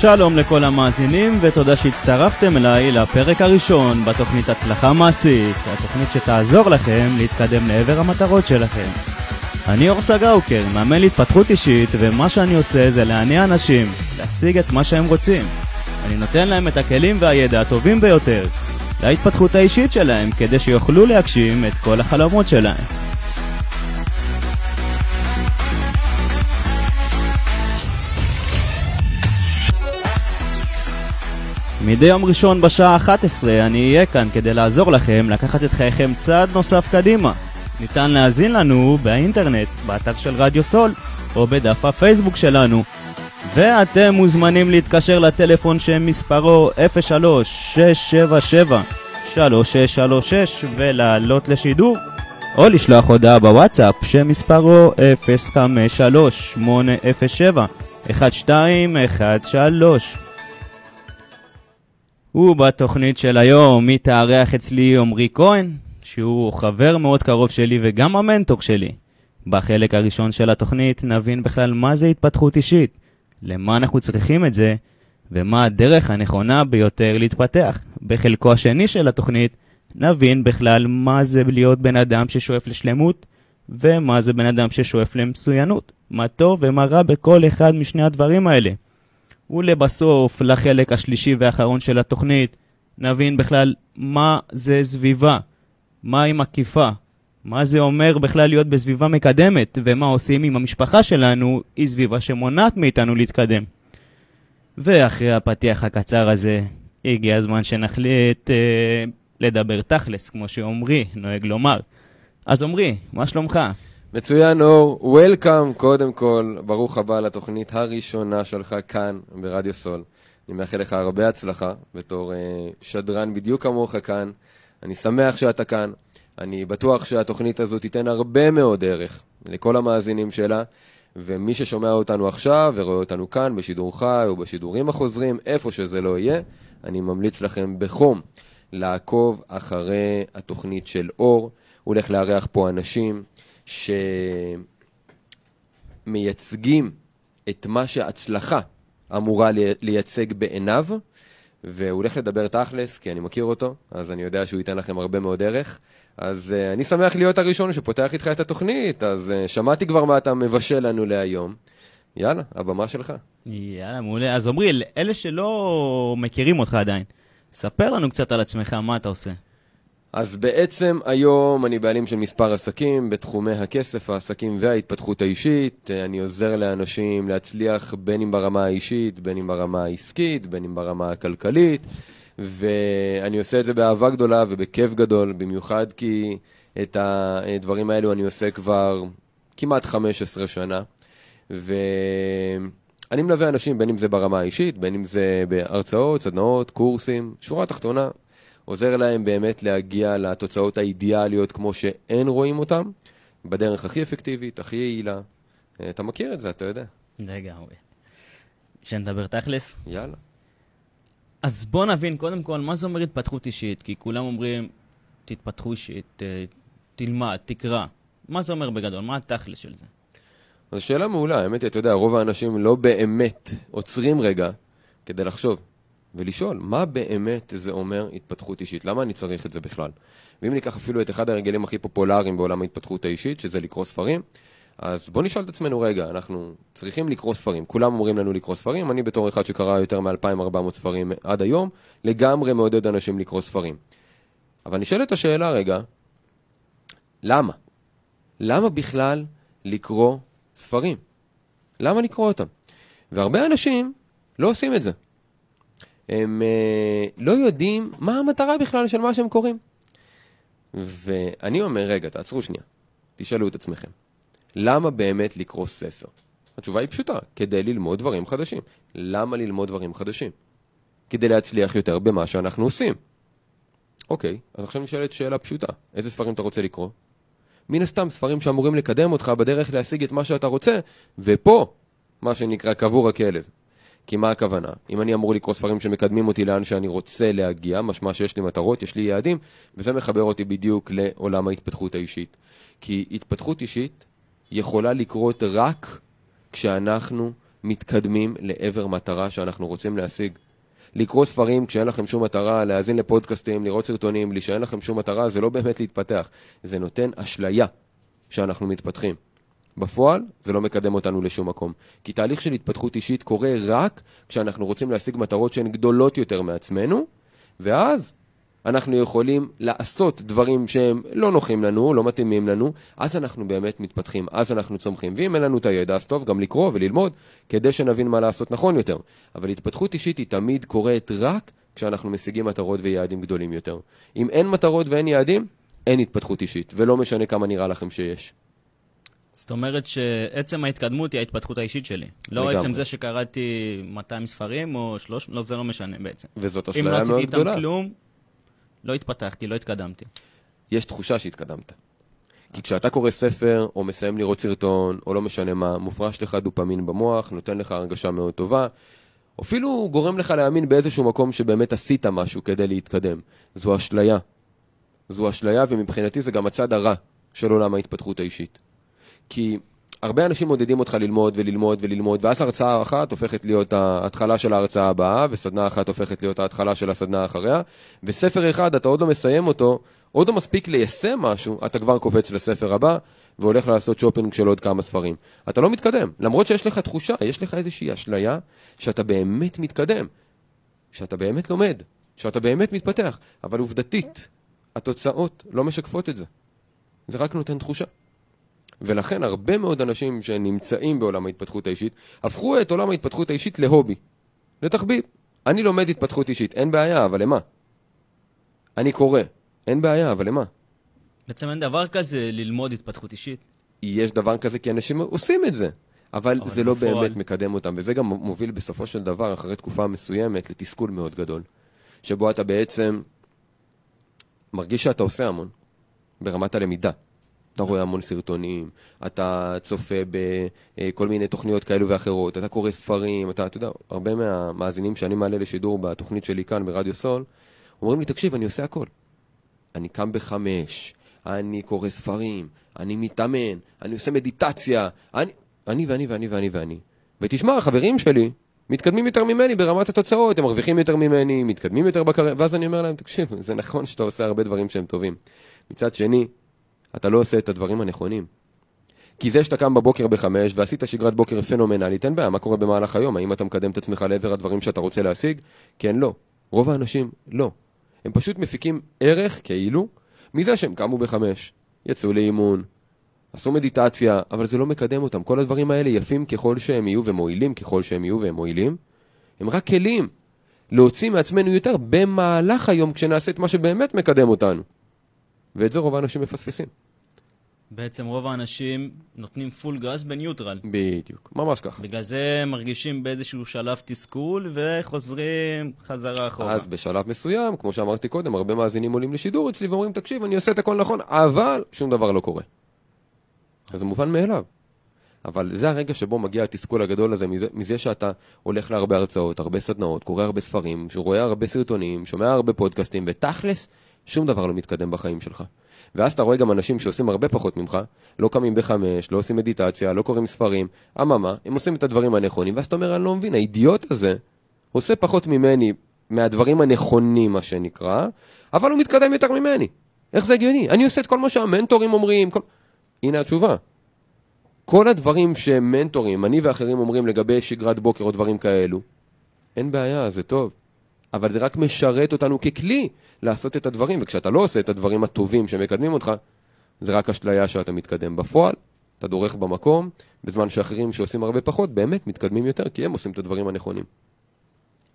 שלום לכל המאזינים ותודה שהצטרפתם אליי לפרק הראשון בתוכנית הצלחה מעשית, התוכנית שתעזור לכם להתקדם לעבר המטרות שלכם. אני אור סגאוקר, מאמן להתפתחות אישית, ומה שאני עושה זה להניע אנשים, להשיג את מה שהם רוצים. אני נותן להם את הכלים והידע הטובים ביותר להתפתחות האישית שלהם, כדי שיוכלו להגשים את כל החלומות שלהם. מדי יום ראשון בשעה 11 אני אהיה כאן כדי לעזור לכם לקחת את חייכם צעד נוסף קדימה. ניתן להאזין לנו באינטרנט, באתר של רדיו סול, או בדף הפייסבוק שלנו. ואתם מוזמנים להתקשר לטלפון שמספרו 03-677-3636 ולעלות לשידור, או לשלוח הודעה בוואטסאפ שמספרו 053-807-1213. ובתוכנית של היום מתארח אצלי עמרי כהן, שהוא חבר מאוד קרוב שלי וגם המנטור שלי. בחלק הראשון של התוכנית נבין בכלל מה זה התפתחות אישית, למה אנחנו צריכים את זה, ומה הדרך הנכונה ביותר להתפתח. בחלקו השני של התוכנית נבין בכלל מה זה להיות בן אדם ששואף לשלמות, ומה זה בן אדם ששואף למצוינות. מה טוב ומה רע בכל אחד משני הדברים האלה. ולבסוף, לחלק השלישי והאחרון של התוכנית, נבין בכלל מה זה סביבה, מה היא מקיפה, מה זה אומר בכלל להיות בסביבה מקדמת, ומה עושים עם המשפחה שלנו, היא סביבה שמונעת מאיתנו להתקדם. ואחרי הפתיח הקצר הזה, הגיע הזמן שנחליט אה, לדבר תכלס, כמו שעומרי נוהג לומר. אז עומרי, מה שלומך? מצוין, אור. וולקאם, קודם כל. ברוך הבא לתוכנית הראשונה שלך כאן, ברדיו סול. אני מאחל לך הרבה הצלחה בתור אה, שדרן בדיוק כמוך כאן. אני שמח שאתה כאן. אני בטוח שהתוכנית הזו תיתן הרבה מאוד ערך לכל המאזינים שלה, ומי ששומע אותנו עכשיו ורואה אותנו כאן בשידור חי או בשידורים החוזרים, איפה שזה לא יהיה, אני ממליץ לכם בחום לעקוב אחרי התוכנית של אור. הוא הולך לארח פה אנשים שמייצגים את מה שהצלחה אמורה לייצג בעיניו, והוא הולך לדבר תכלס, כי אני מכיר אותו, אז אני יודע שהוא ייתן לכם הרבה מאוד ערך. אז uh, אני שמח להיות הראשון שפותח איתך את התוכנית, אז uh, שמעתי כבר מה אתה מבשל לנו להיום. יאללה, הבמה שלך. יאללה, מעולה. אז עמרי, אלה שלא מכירים אותך עדיין, ספר לנו קצת על עצמך, מה אתה עושה. אז בעצם היום אני בעלים של מספר עסקים בתחומי הכסף, העסקים וההתפתחות האישית. אני עוזר לאנשים להצליח בין אם ברמה האישית, בין אם ברמה העסקית, בין אם ברמה הכלכלית, ואני עושה את זה באהבה גדולה ובכיף גדול, במיוחד כי את הדברים האלו אני עושה כבר כמעט 15 שנה. ואני מלווה אנשים בין אם זה ברמה האישית, בין אם זה בהרצאות, סדנאות, קורסים, שורה תחתונה. עוזר להם באמת להגיע לתוצאות האידיאליות כמו שאין רואים אותם, בדרך הכי אפקטיבית, הכי יעילה. אה, אתה מכיר את זה, אתה יודע. לגמרי. שנדבר תכלס? יאללה. אז בוא נבין קודם כל מה זה אומר התפתחות אישית, כי כולם אומרים, תתפתחו אישית, אה, תלמד, תקרא. מה זה אומר בגדול? מה התכלס של זה? זו שאלה מעולה, האמת היא, אתה יודע, רוב האנשים לא באמת עוצרים רגע כדי לחשוב, ולשאול, מה באמת זה אומר התפתחות אישית? למה אני צריך את זה בכלל? ואם ניקח אפילו את אחד הרגלים הכי פופולריים בעולם ההתפתחות האישית, שזה לקרוא ספרים, אז בואו נשאל את עצמנו רגע, אנחנו צריכים לקרוא ספרים, כולם אומרים לנו לקרוא ספרים, אני בתור אחד שקרא יותר מ-2400 ספרים עד היום, לגמרי מעודד אנשים לקרוא ספרים. אבל נשאלת השאלה רגע, למה? למה בכלל לקרוא ספרים? למה לקרוא אותם? והרבה אנשים לא עושים את זה. הם אה, לא יודעים מה המטרה בכלל של מה שהם קוראים. ואני אומר, רגע, תעצרו שנייה, תשאלו את עצמכם, למה באמת לקרוא ספר? התשובה היא פשוטה, כדי ללמוד דברים חדשים. למה ללמוד דברים חדשים? כדי להצליח יותר במה שאנחנו עושים. אוקיי, אז עכשיו נשאלת שאלה פשוטה, איזה ספרים אתה רוצה לקרוא? מן הסתם ספרים שאמורים לקדם אותך בדרך להשיג את מה שאתה רוצה, ופה, מה שנקרא קבור הכלב. כי מה הכוונה? אם אני אמור לקרוא ספרים שמקדמים אותי לאן שאני רוצה להגיע, משמע שיש לי מטרות, יש לי יעדים, וזה מחבר אותי בדיוק לעולם ההתפתחות האישית. כי התפתחות אישית יכולה לקרות רק כשאנחנו מתקדמים לעבר מטרה שאנחנו רוצים להשיג. לקרוא ספרים כשאין לכם שום מטרה, להאזין לפודקאסטים, לראות סרטונים, בלי שאין לכם שום מטרה, זה לא באמת להתפתח. זה נותן אשליה שאנחנו מתפתחים. בפועל, זה לא מקדם אותנו לשום מקום. כי תהליך של התפתחות אישית קורה רק כשאנחנו רוצים להשיג מטרות שהן גדולות יותר מעצמנו, ואז אנחנו יכולים לעשות דברים שהם לא נוחים לנו, לא מתאימים לנו, אז אנחנו באמת מתפתחים, אז אנחנו צומחים. ואם אין לנו את הידע, אז טוב גם לקרוא וללמוד, כדי שנבין מה לעשות נכון יותר. אבל התפתחות אישית היא תמיד קורית רק כשאנחנו משיגים מטרות ויעדים גדולים יותר. אם אין מטרות ואין יעדים, אין התפתחות אישית, ולא משנה כמה נראה לכם שיש. זאת אומרת שעצם ההתקדמות היא ההתפתחות האישית שלי. לא לגמרי. עצם זה שקראתי 200 ספרים או 300, לא, זה לא משנה בעצם. וזאת אם אשליה לא מאוד עשיתי גדולה. איתם כלום, לא התפתחתי, לא התקדמתי. יש תחושה שהתקדמת. כי כשאתה קורא ספר, או מסיים לראות סרטון, או לא משנה מה, מופרש לך דופמין במוח, נותן לך הרגשה מאוד טובה, אפילו גורם לך להאמין באיזשהו מקום שבאמת עשית משהו כדי להתקדם. זו אשליה. זו אשליה, ומבחינתי זה גם הצד הרע של עולם ההתפתחות האישית. כי הרבה אנשים מודדים אותך ללמוד וללמוד וללמוד, ואז הרצאה אחת הופכת להיות ההתחלה של ההרצאה הבאה, וסדנה אחת הופכת להיות ההתחלה של הסדנה האחריה, וספר אחד, אתה עוד לא מסיים אותו, עוד לא מספיק ליישם משהו, אתה כבר קופץ לספר הבא, והולך לעשות שופינג של עוד כמה ספרים. אתה לא מתקדם, למרות שיש לך תחושה, יש לך איזושהי אשליה שאתה באמת מתקדם, שאתה באמת לומד, שאתה באמת מתפתח, אבל עובדתית, התוצאות לא משקפות את זה. זה רק נותן תחושה. ולכן הרבה מאוד אנשים שנמצאים בעולם ההתפתחות האישית, הפכו את עולם ההתפתחות האישית להובי, לתחביב. אני לומד התפתחות אישית, אין בעיה, אבל למה? אני קורא, אין בעיה, אבל למה? בעצם אין דבר כזה ללמוד התפתחות אישית. יש דבר כזה כי אנשים עושים את זה, אבל, אבל זה לא בפועל- באמת מקדם אותם, וזה גם מוביל בסופו של דבר, אחרי תקופה מסוימת, לתסכול מאוד גדול, שבו אתה בעצם מרגיש שאתה עושה המון, ברמת הלמידה. אתה רואה המון סרטונים, אתה צופה בכל מיני תוכניות כאלו ואחרות, אתה קורא ספרים, אתה, אתה יודע, הרבה מהמאזינים שאני מעלה לשידור בתוכנית שלי כאן ברדיו סול, אומרים לי, תקשיב, אני עושה הכל. אני קם בחמש, אני קורא ספרים, אני מתאמן, אני עושה מדיטציה, אני, אני ואני ואני ואני ואני. ותשמע, החברים שלי מתקדמים יותר ממני ברמת התוצאות, הם מרוויחים יותר ממני, מתקדמים יותר בקריירה, ואז אני אומר להם, תקשיב, זה נכון שאתה עושה הרבה דברים שהם טובים. מצד שני, אתה לא עושה את הדברים הנכונים. כי זה שאתה קם בבוקר בחמש ועשית שגרת בוקר פנומנלית, אין בעיה, מה קורה במהלך היום? האם אתה מקדם את עצמך לעבר הדברים שאתה רוצה להשיג? כן, לא. רוב האנשים, לא. הם פשוט מפיקים ערך, כאילו, מזה שהם קמו בחמש, יצאו לאימון, עשו מדיטציה, אבל זה לא מקדם אותם. כל הדברים האלה יפים ככל שהם יהיו ומועילים ככל שהם יהיו והם מועילים. הם רק כלים להוציא מעצמנו יותר במהלך היום כשנעשה את מה שבאמת מקדם אותנו. ואת זה רוב האנשים מפספסים. בעצם רוב האנשים נותנים פול גז בניוטרל. בדיוק, ממש ככה. בגלל זה מרגישים באיזשהו שלב תסכול וחוזרים חזרה אחורה. אז בשלב מסוים, כמו שאמרתי קודם, הרבה מאזינים עולים לשידור אצלי ואומרים, תקשיב, אני עושה את הכל נכון, אבל שום דבר לא קורה. אז זה מובן מאליו. אבל זה הרגע שבו מגיע התסכול הגדול הזה, מזה, מזה שאתה הולך להרבה הרצאות, הרבה סדנאות, קורא הרבה ספרים, רואה הרבה סרטונים, שומע הרבה פודקאסטים, ותכלס, שום דבר לא מתקדם בחיים שלך. ואז אתה רואה גם אנשים שעושים הרבה פחות ממך, לא קמים בחמש, לא עושים מדיטציה, לא קוראים ספרים, אממה, הם עושים את הדברים הנכונים, ואז אתה אומר, אני לא מבין, האידיוט הזה עושה פחות ממני מהדברים הנכונים, מה שנקרא, אבל הוא מתקדם יותר ממני. איך זה הגיוני? אני עושה את כל מה שהמנטורים אומרים, כל... הנה התשובה. כל הדברים שמנטורים, אני ואחרים אומרים לגבי שגרת בוקר או דברים כאלו, אין בעיה, זה טוב. אבל זה רק משרת אותנו ככלי לעשות את הדברים, וכשאתה לא עושה את הדברים הטובים שמקדמים אותך, זה רק אשליה שאתה מתקדם. בפועל, אתה דורך במקום, בזמן שאחרים שעושים הרבה פחות, באמת מתקדמים יותר, כי הם עושים את הדברים הנכונים.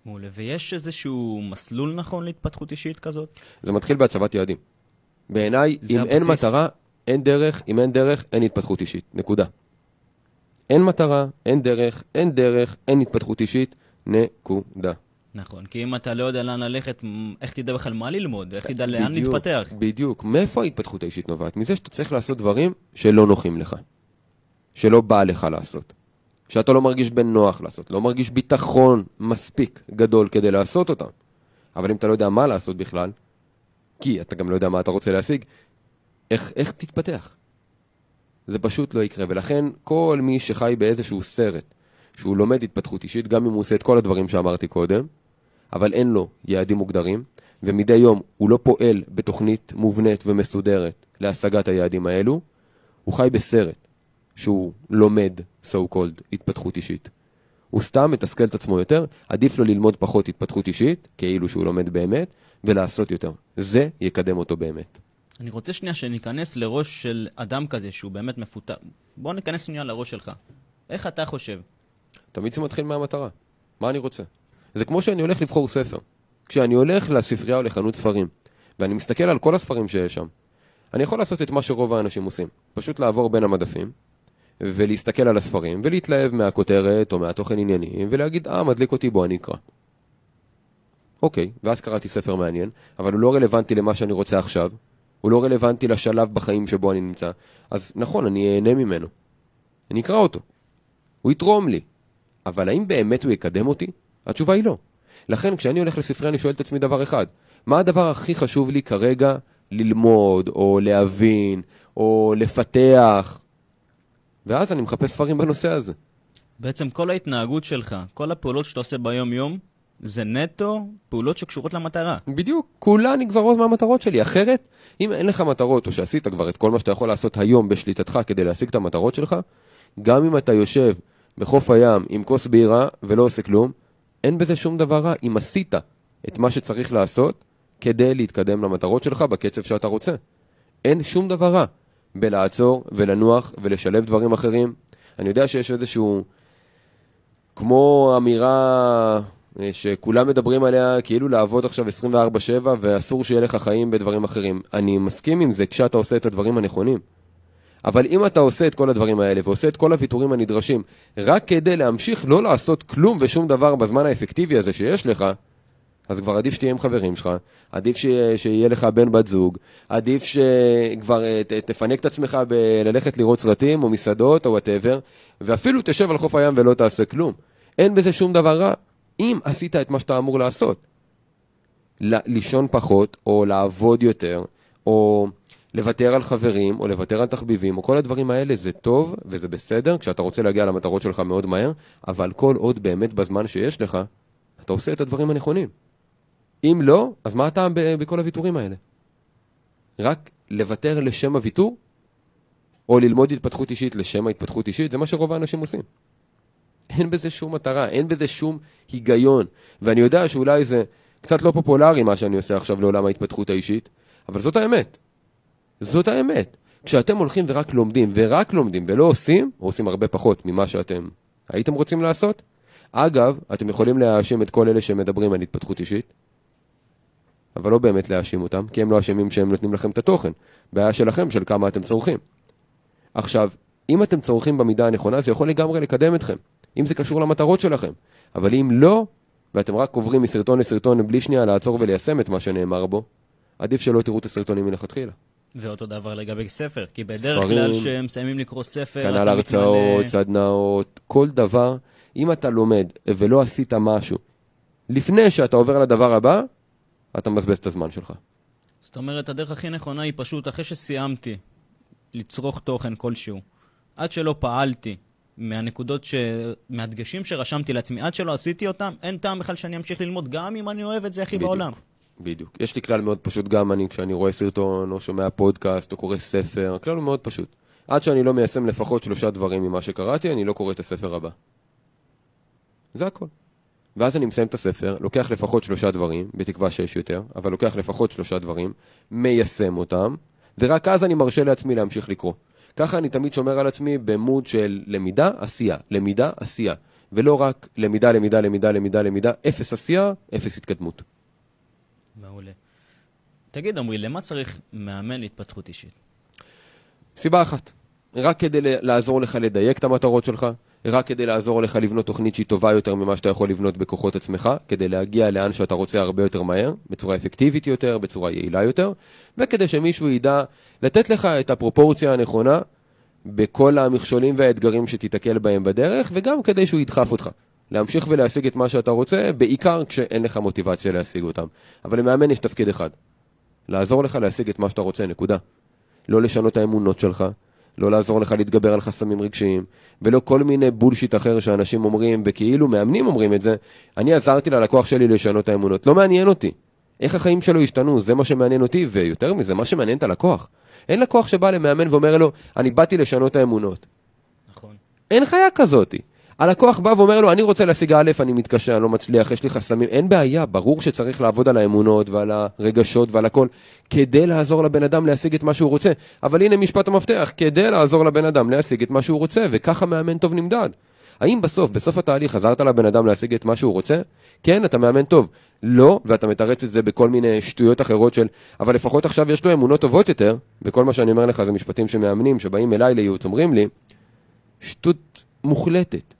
מעולה. ויש איזשהו מסלול נכון להתפתחות אישית כזאת? זה מתחיל בהצבת יעדים. בעיניי, אם אין הבסיס. מטרה, אין דרך, אם אין דרך, אין התפתחות אישית. נקודה. אין מטרה, אין דרך, אין דרך, אין התפתחות אישית, נקודה. נכון, כי אם אתה לא יודע לאן ללכת, איך תדע בכלל מה ללמוד? איך תדע לאן בדיוק, להתפתח? בדיוק. מאיפה ההתפתחות האישית נובעת? מזה שאתה צריך לעשות דברים שלא נוחים לך. שלא בא לך לעשות. שאתה לא מרגיש בנוח לעשות. לא מרגיש ביטחון מספיק גדול כדי לעשות אותם. אבל אם אתה לא יודע מה לעשות בכלל, כי אתה גם לא יודע מה אתה רוצה להשיג, איך, איך תתפתח? זה פשוט לא יקרה. ולכן כל מי שחי באיזשהו סרט, שהוא לומד התפתחות אישית, גם אם הוא עושה את כל הדברים שאמרתי קודם, אבל אין לו יעדים מוגדרים, ומדי יום הוא לא פועל בתוכנית מובנית ומסודרת להשגת היעדים האלו, הוא חי בסרט שהוא לומד, so called, התפתחות אישית. הוא סתם מתסכל את עצמו יותר, עדיף לו ללמוד פחות התפתחות אישית, כאילו שהוא לומד באמת, ולעשות יותר. זה יקדם אותו באמת. אני רוצה שנייה שניכנס לראש של אדם כזה שהוא באמת מפותח. בוא ניכנס שנייה לראש שלך. איך אתה חושב? תמיד זה מתחיל מהמטרה. מה אני רוצה? זה כמו שאני הולך לבחור ספר. כשאני הולך לספרייה או לחנות ספרים, ואני מסתכל על כל הספרים שיש שם, אני יכול לעשות את מה שרוב האנשים עושים. פשוט לעבור בין המדפים, ולהסתכל על הספרים, ולהתלהב מהכותרת או מהתוכן ענייני, ולהגיד, אה, מדליק אותי, בוא אני אקרא. אוקיי, ואז קראתי ספר מעניין, אבל הוא לא רלוונטי למה שאני רוצה עכשיו, הוא לא רלוונטי לשלב בחיים שבו אני נמצא, אז נכון, אני אהנה ממנו. אני אקרא אותו. הוא יתרום לי. אבל האם באמת הוא יקדם אותי? התשובה היא לא. לכן, כשאני הולך לספרי אני שואל את עצמי דבר אחד, מה הדבר הכי חשוב לי כרגע ללמוד, או להבין, או לפתח? ואז אני מחפש ספרים בנושא הזה. בעצם כל ההתנהגות שלך, כל הפעולות שאתה עושה ביום-יום, זה נטו פעולות שקשורות למטרה. בדיוק, כולן נגזרות מהמטרות שלי. אחרת, אם אין לך מטרות, או שעשית כבר את כל מה שאתה יכול לעשות היום בשליטתך כדי להשיג את המטרות שלך, גם אם אתה יושב בחוף הים עם כוס בירה ולא עושה כלום, אין בזה שום דבר רע אם עשית את מה שצריך לעשות כדי להתקדם למטרות שלך בקצב שאתה רוצה. אין שום דבר רע בלעצור ולנוח ולשלב דברים אחרים. אני יודע שיש איזשהו, כמו אמירה אה, שכולם מדברים עליה כאילו לעבוד עכשיו 24/7 ואסור שיהיה לך חיים בדברים אחרים. אני מסכים עם זה כשאתה עושה את הדברים הנכונים. אבל אם אתה עושה את כל הדברים האלה ועושה את כל הוויתורים הנדרשים רק כדי להמשיך לא לעשות כלום ושום דבר בזמן האפקטיבי הזה שיש לך, אז כבר עדיף שתהיה עם חברים שלך, עדיף שיהיה, שיהיה לך בן בת זוג, עדיף שכבר אה, ת, תפנק את עצמך בללכת לראות סרטים או מסעדות או וואטאבר, ואפילו תשב על חוף הים ולא תעשה כלום. אין בזה שום דבר רע, אם עשית את מה שאתה אמור לעשות. לישון פחות, או לעבוד יותר, או לוותר על חברים, או לוותר על תחביבים, או כל הדברים האלה זה טוב וזה בסדר כשאתה רוצה להגיע למטרות שלך מאוד מהר, אבל כל עוד באמת בזמן שיש לך, אתה עושה את הדברים הנכונים. אם לא, אז מה הטעם בכל הוויתורים האלה? רק לוותר לשם הוויתור, או ללמוד התפתחות אישית לשם ההתפתחות אישית, זה מה שרוב האנשים עושים. אין בזה שום מטרה, אין בזה שום היגיון. ואני יודע שאולי זה קצת לא פופולרי מה שאני עושה עכשיו לעולם ההתפתחות האישית, אבל זאת האמת. זאת האמת. כשאתם הולכים ורק לומדים, ורק לומדים, ולא עושים, או עושים הרבה פחות ממה שאתם הייתם רוצים לעשות, אגב, אתם יכולים להאשים את כל אלה שמדברים על התפתחות אישית, אבל לא באמת להאשים אותם, כי הם לא אשמים שהם נותנים לכם את התוכן. בעיה שלכם, של כמה אתם צורכים. עכשיו, אם אתם צורכים במידה הנכונה, זה יכול לגמרי לקדם אתכם. אם זה קשור למטרות שלכם. אבל אם לא, ואתם רק עוברים מסרטון לסרטון בלי שנייה לעצור וליישם את מה שנאמר בו, עדיף שלא תראו את הסרטונים מלכתחילה. ואותו דבר לגבי ספר, כי בדרך ספרים, כלל כשהם מסיימים לקרוא ספר, כנ"ל הרצאות, מתמלא... סדנאות, כל דבר, אם אתה לומד ולא עשית משהו לפני שאתה עובר לדבר הבא, אתה מבזבז את הזמן שלך. זאת אומרת, הדרך הכי נכונה היא פשוט, אחרי שסיימתי לצרוך תוכן כלשהו, עד שלא פעלתי מהנקודות, ש... מהדגשים שרשמתי לעצמי, עד שלא עשיתי אותם, אין טעם בכלל שאני אמשיך ללמוד, גם אם אני אוהב את זה הכי בדיוק, בעולם. בדיוק. יש לי כלל מאוד פשוט גם אני, כשאני רואה סרטון, או שומע פודקאסט, או קורא ספר, הכלל הוא מאוד פשוט. עד שאני לא מיישם לפחות שלושה דברים ממה שקראתי, אני לא קורא את הספר הבא. זה הכל. ואז אני מסיים את הספר, לוקח לפחות שלושה דברים, בתקווה שיש יותר, אבל לוקח לפחות שלושה דברים, מיישם אותם, ורק אז אני מרשה לעצמי להמשיך לקרוא. ככה אני תמיד שומר על עצמי במוד של למידה, עשייה, למידה, עשייה. ולא רק למידה, למידה, למידה, למידה, למידה, אפס עשייה, אפס התקדמות. מעולה. תגיד, עמרי, למה צריך מאמן להתפתחות אישית? סיבה אחת, רק כדי לעזור לך לדייק את המטרות שלך, רק כדי לעזור לך לבנות תוכנית שהיא טובה יותר ממה שאתה יכול לבנות בכוחות עצמך, כדי להגיע לאן שאתה רוצה הרבה יותר מהר, בצורה אפקטיבית יותר, בצורה יעילה יותר, וכדי שמישהו ידע לתת לך את הפרופורציה הנכונה בכל המכשולים והאתגרים שתיתקל בהם בדרך, וגם כדי שהוא ידחף אותך. להמשיך ולהשיג את מה שאתה רוצה, בעיקר כשאין לך מוטיבציה להשיג אותם. אבל למאמן יש תפקיד אחד, לעזור לך להשיג את מה שאתה רוצה, נקודה. לא לשנות האמונות שלך, לא לעזור לך להתגבר על חסמים רגשיים, ולא כל מיני בולשיט אחר שאנשים אומרים, וכאילו מאמנים אומרים את זה, אני עזרתי ללקוח שלי לשנות האמונות. לא מעניין אותי. איך החיים שלו השתנו, זה מה שמעניין אותי, ויותר מזה, מה שמעניין את הלקוח. אין לקוח שבא למאמן ואומר לו, אני באתי לשנות האמונות. נכון. אין חיה כזאתי. הלקוח בא ואומר לו, אני רוצה להשיג א', אני מתקשה, אני לא מצליח, יש לי חסמים, אין בעיה, ברור שצריך לעבוד על האמונות ועל הרגשות ועל הכל, כדי לעזור לבן אדם להשיג את מה שהוא רוצה. אבל הנה משפט המפתח, כדי לעזור לבן אדם להשיג את מה שהוא רוצה, וככה מאמן טוב נמדד. האם בסוף, בסוף התהליך, עזרת לבן אדם להשיג את מה שהוא רוצה? כן, אתה מאמן טוב. לא, ואתה מתרץ את זה בכל מיני שטויות אחרות של, אבל לפחות עכשיו יש לו אמונות טובות יותר, וכל מה שאני אומר לך זה משפטים שמאמנים, שבאים אליי לייעוץ, אומרים לי, שטות מוחלטת.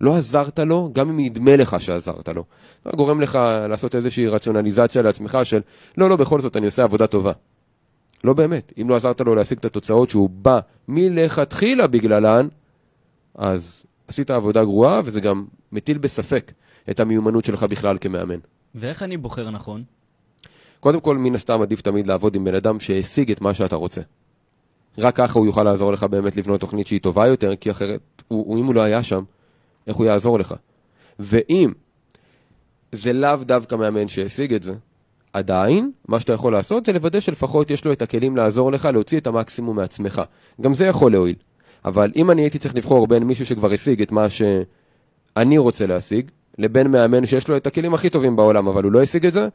לא עזרת לו, גם אם ידמה לך שעזרת לו. זה גורם לך לעשות איזושהי רציונליזציה לעצמך של, לא, לא, בכל זאת אני עושה עבודה טובה. לא באמת. אם לא עזרת לו להשיג את התוצאות שהוא בא מלכתחילה בגללן, אז עשית עבודה גרועה, וזה גם מטיל בספק את המיומנות שלך בכלל כמאמן. ואיך אני בוחר נכון? קודם כל, מן הסתם עדיף תמיד לעבוד עם בן אדם שהשיג את מה שאתה רוצה. רק ככה הוא יוכל לעזור לך באמת לבנות תוכנית שהיא טובה יותר, כי אחרת, הוא, אם הוא לא היה שם, איך הוא יעזור לך? ואם זה לאו דווקא מאמן שהשיג את זה, עדיין, מה שאתה יכול לעשות זה לוודא שלפחות יש לו את הכלים לעזור לך להוציא את המקסימום מעצמך. גם זה יכול להועיל. אבל אם אני הייתי צריך לבחור בין מישהו שכבר השיג את מה שאני רוצה להשיג, לבין מאמן שיש לו את הכלים הכי טובים בעולם, אבל הוא לא השיג את זה,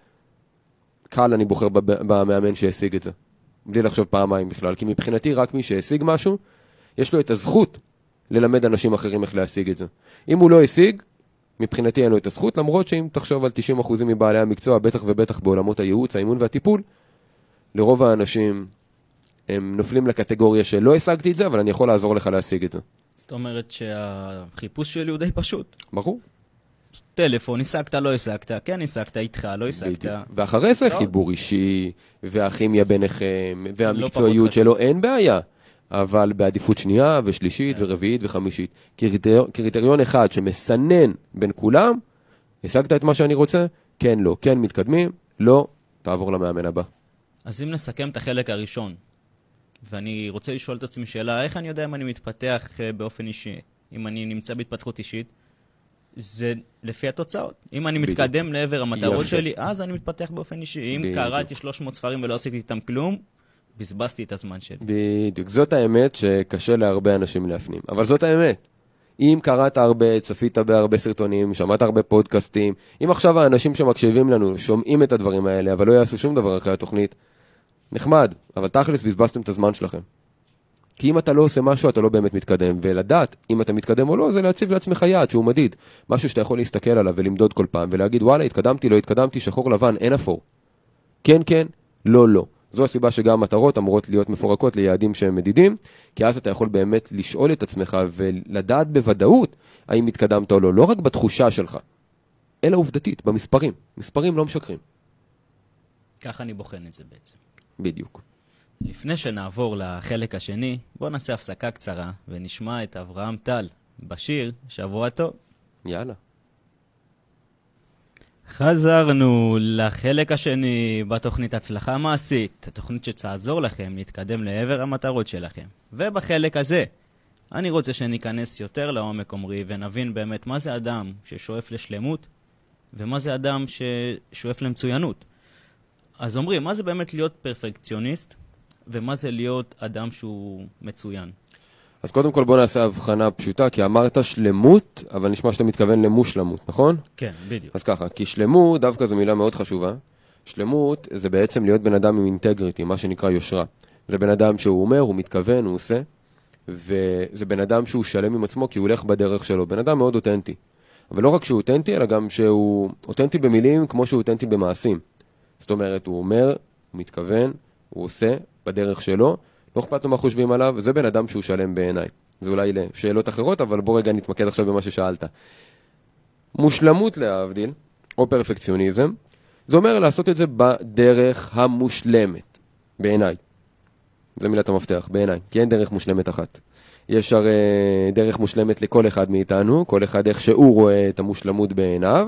קל אני בוחר במאמן שהשיג את זה. בלי לחשוב פעמיים בכלל, כי מבחינתי רק מי שהשיג משהו, יש לו את הזכות ללמד אנשים אחרים איך להשיג את זה. אם הוא לא השיג, מבחינתי אין לו את הזכות, למרות שאם תחשוב על 90% מבעלי המקצוע, בטח ובטח בעולמות הייעוץ, האימון והטיפול, לרוב האנשים הם נופלים לקטגוריה של לא השגתי את זה, אבל אני יכול לעזור לך להשיג את זה. זאת אומרת שהחיפוש שלי הוא די פשוט. ברור. טלפון, השגת, לא השגת, כן השגת, איתך, לא השגת. ואחרי זה לא. חיבור אישי, והכימיה ביניכם, והמקצועיות לא שלו, אין בעיה. אבל בעדיפות שנייה ושלישית כן. ורביעית וחמישית. קריטר... קריטריון אחד שמסנן בין כולם, השגת את מה שאני רוצה? כן, לא. כן, מתקדמים? לא, תעבור למאמן הבא. אז אם נסכם את החלק הראשון, ואני רוצה לשאול את עצמי שאלה, איך אני יודע אם אני מתפתח אה, באופן אישי, אם אני נמצא בהתפתחות אישית? זה לפי התוצאות. אם אני. מתקדם לעבר המטרות. שלי, אז אני מתפתח באופן אישי. אם. קראתי 300 ספרים ולא עשיתי איתם כלום, בזבזתי את הזמן שלי. בדיוק. זאת האמת שקשה להרבה אנשים להפנים. אבל זאת האמת. אם קראת הרבה, צפית בהרבה סרטונים, שמעת הרבה פודקאסטים, אם עכשיו האנשים שמקשיבים לנו שומעים את הדברים האלה, אבל לא יעשו שום דבר אחרי התוכנית, נחמד, אבל תכלס בזבזתם את הזמן שלכם. כי אם אתה לא עושה משהו, אתה לא באמת מתקדם, ולדעת אם אתה מתקדם או לא, זה להציב לעצמך יעד שהוא מדיד. משהו שאתה יכול להסתכל עליו ולמדוד כל פעם, ולהגיד, וואלה, התקדמתי, לא התקדמתי, שחור לבן, אין אפור. כן, כן, לא, לא. זו הסיבה שגם מטרות אמורות להיות מפורקות ליעדים שהם מדידים, כי אז אתה יכול באמת לשאול את עצמך ולדעת בוודאות האם התקדמת או לא, לא רק בתחושה שלך, אלא עובדתית, במספרים. מספרים לא משקרים. ככה אני בוחן את זה בעצם. בדיוק. לפני שנעבור לחלק השני, בואו נעשה הפסקה קצרה ונשמע את אברהם טל בשיר שבוע טוב. יאללה. חזרנו לחלק השני בתוכנית הצלחה מעשית, התוכנית שתעזור לכם להתקדם לעבר המטרות שלכם. ובחלק הזה, אני רוצה שניכנס יותר לעומק עומרי ונבין באמת מה זה אדם ששואף לשלמות ומה זה אדם ששואף למצוינות. אז עומרי, מה זה באמת להיות פרפקציוניסט ומה זה להיות אדם שהוא מצוין? אז קודם כל בוא נעשה הבחנה פשוטה, כי אמרת שלמות, אבל נשמע שאתה מתכוון למושלמות, נכון? כן, בדיוק. אז ככה, כי שלמות דווקא זו מילה מאוד חשובה. שלמות זה בעצם להיות בן אדם עם אינטגריטי, מה שנקרא יושרה. זה בן אדם שהוא אומר, הוא מתכוון, הוא עושה, וזה בן אדם שהוא שלם עם עצמו כי הוא הולך בדרך שלו. בן אדם מאוד אותנטי. אבל לא רק שהוא אותנטי, אלא גם שהוא אותנטי במילים כמו שהוא אותנטי במעשים. זאת אומרת, הוא אומר, הוא מתכוון, הוא עושה בדרך שלו, לא אכפת לו מה חושבים עליו, וזה בן אדם שהוא שלם בעיניי. זה אולי לשאלות אחרות, אבל בוא רגע נתמקד עכשיו במה ששאלת. מושלמות להבדיל, או פרפקציוניזם, זה אומר לעשות את זה בדרך המושלמת, בעיניי. זה מילת המפתח, בעיניי, כי אין דרך מושלמת אחת. יש הרי דרך מושלמת לכל אחד מאיתנו, כל אחד איך שהוא רואה את המושלמות בעיניו,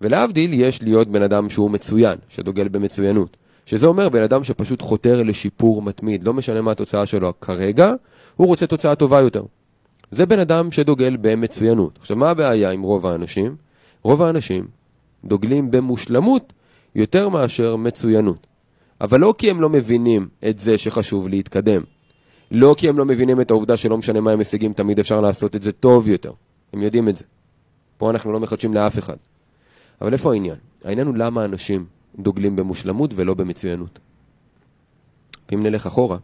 ולהבדיל יש להיות בן אדם שהוא מצוין, שדוגל במצוינות. שזה אומר בן אדם שפשוט חותר לשיפור מתמיד, לא משנה מה התוצאה שלו כרגע, הוא רוצה תוצאה טובה יותר. זה בן אדם שדוגל במצוינות. עכשיו, מה הבעיה עם רוב האנשים? רוב האנשים דוגלים במושלמות יותר מאשר מצוינות. אבל לא כי הם לא מבינים את זה שחשוב להתקדם. לא כי הם לא מבינים את העובדה שלא משנה מה הם משיגים, תמיד אפשר לעשות את זה טוב יותר. הם יודעים את זה. פה אנחנו לא מחדשים לאף אחד. אבל איפה העניין? העניין הוא למה אנשים דוגלים במושלמות ולא במצוינות. ואם נלך אחורה,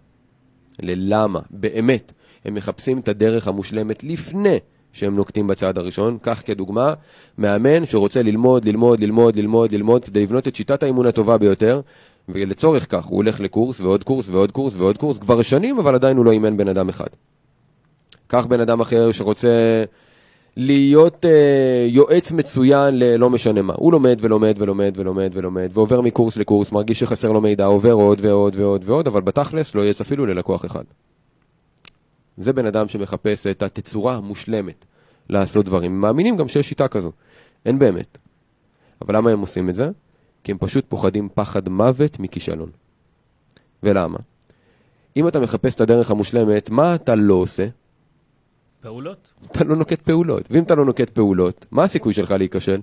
ללמה, באמת, הם מחפשים את הדרך המושלמת לפני שהם נוקטים בצעד הראשון. כך כדוגמה, מאמן שרוצה ללמוד, ללמוד, ללמוד, ללמוד, ללמוד, כדי לבנות את שיטת האימון הטובה ביותר, ולצורך כך הוא הולך לקורס ועוד קורס ועוד קורס ועוד קורס, כבר שנים, אבל עדיין הוא לא אימן בן אדם אחד. קח בן אדם אחר שרוצה להיות אה, יועץ מצוין ללא משנה מה. הוא לומד ולומד ולומד ולומד ולומד, ועובר מקורס לקורס, מרגיש שחסר לו מידע, עובר עוד ועוד ועוד ועוד, אבל בתכלס לא יעץ אפילו ללקוח אחד. זה בן אדם שמחפש את התצורה המושלמת לעשות דברים. מאמינים גם שיש שיטה כזו. אין באמת. אבל למה הם עושים את זה? כי הם פשוט פוחדים פחד מוות מכישלון. ולמה? אם אתה מחפש את הדרך המושלמת, מה אתה לא עושה? פעולות? אתה לא נוקט פעולות. ואם אתה לא נוקט פעולות, מה הסיכוי שלך להיכשל?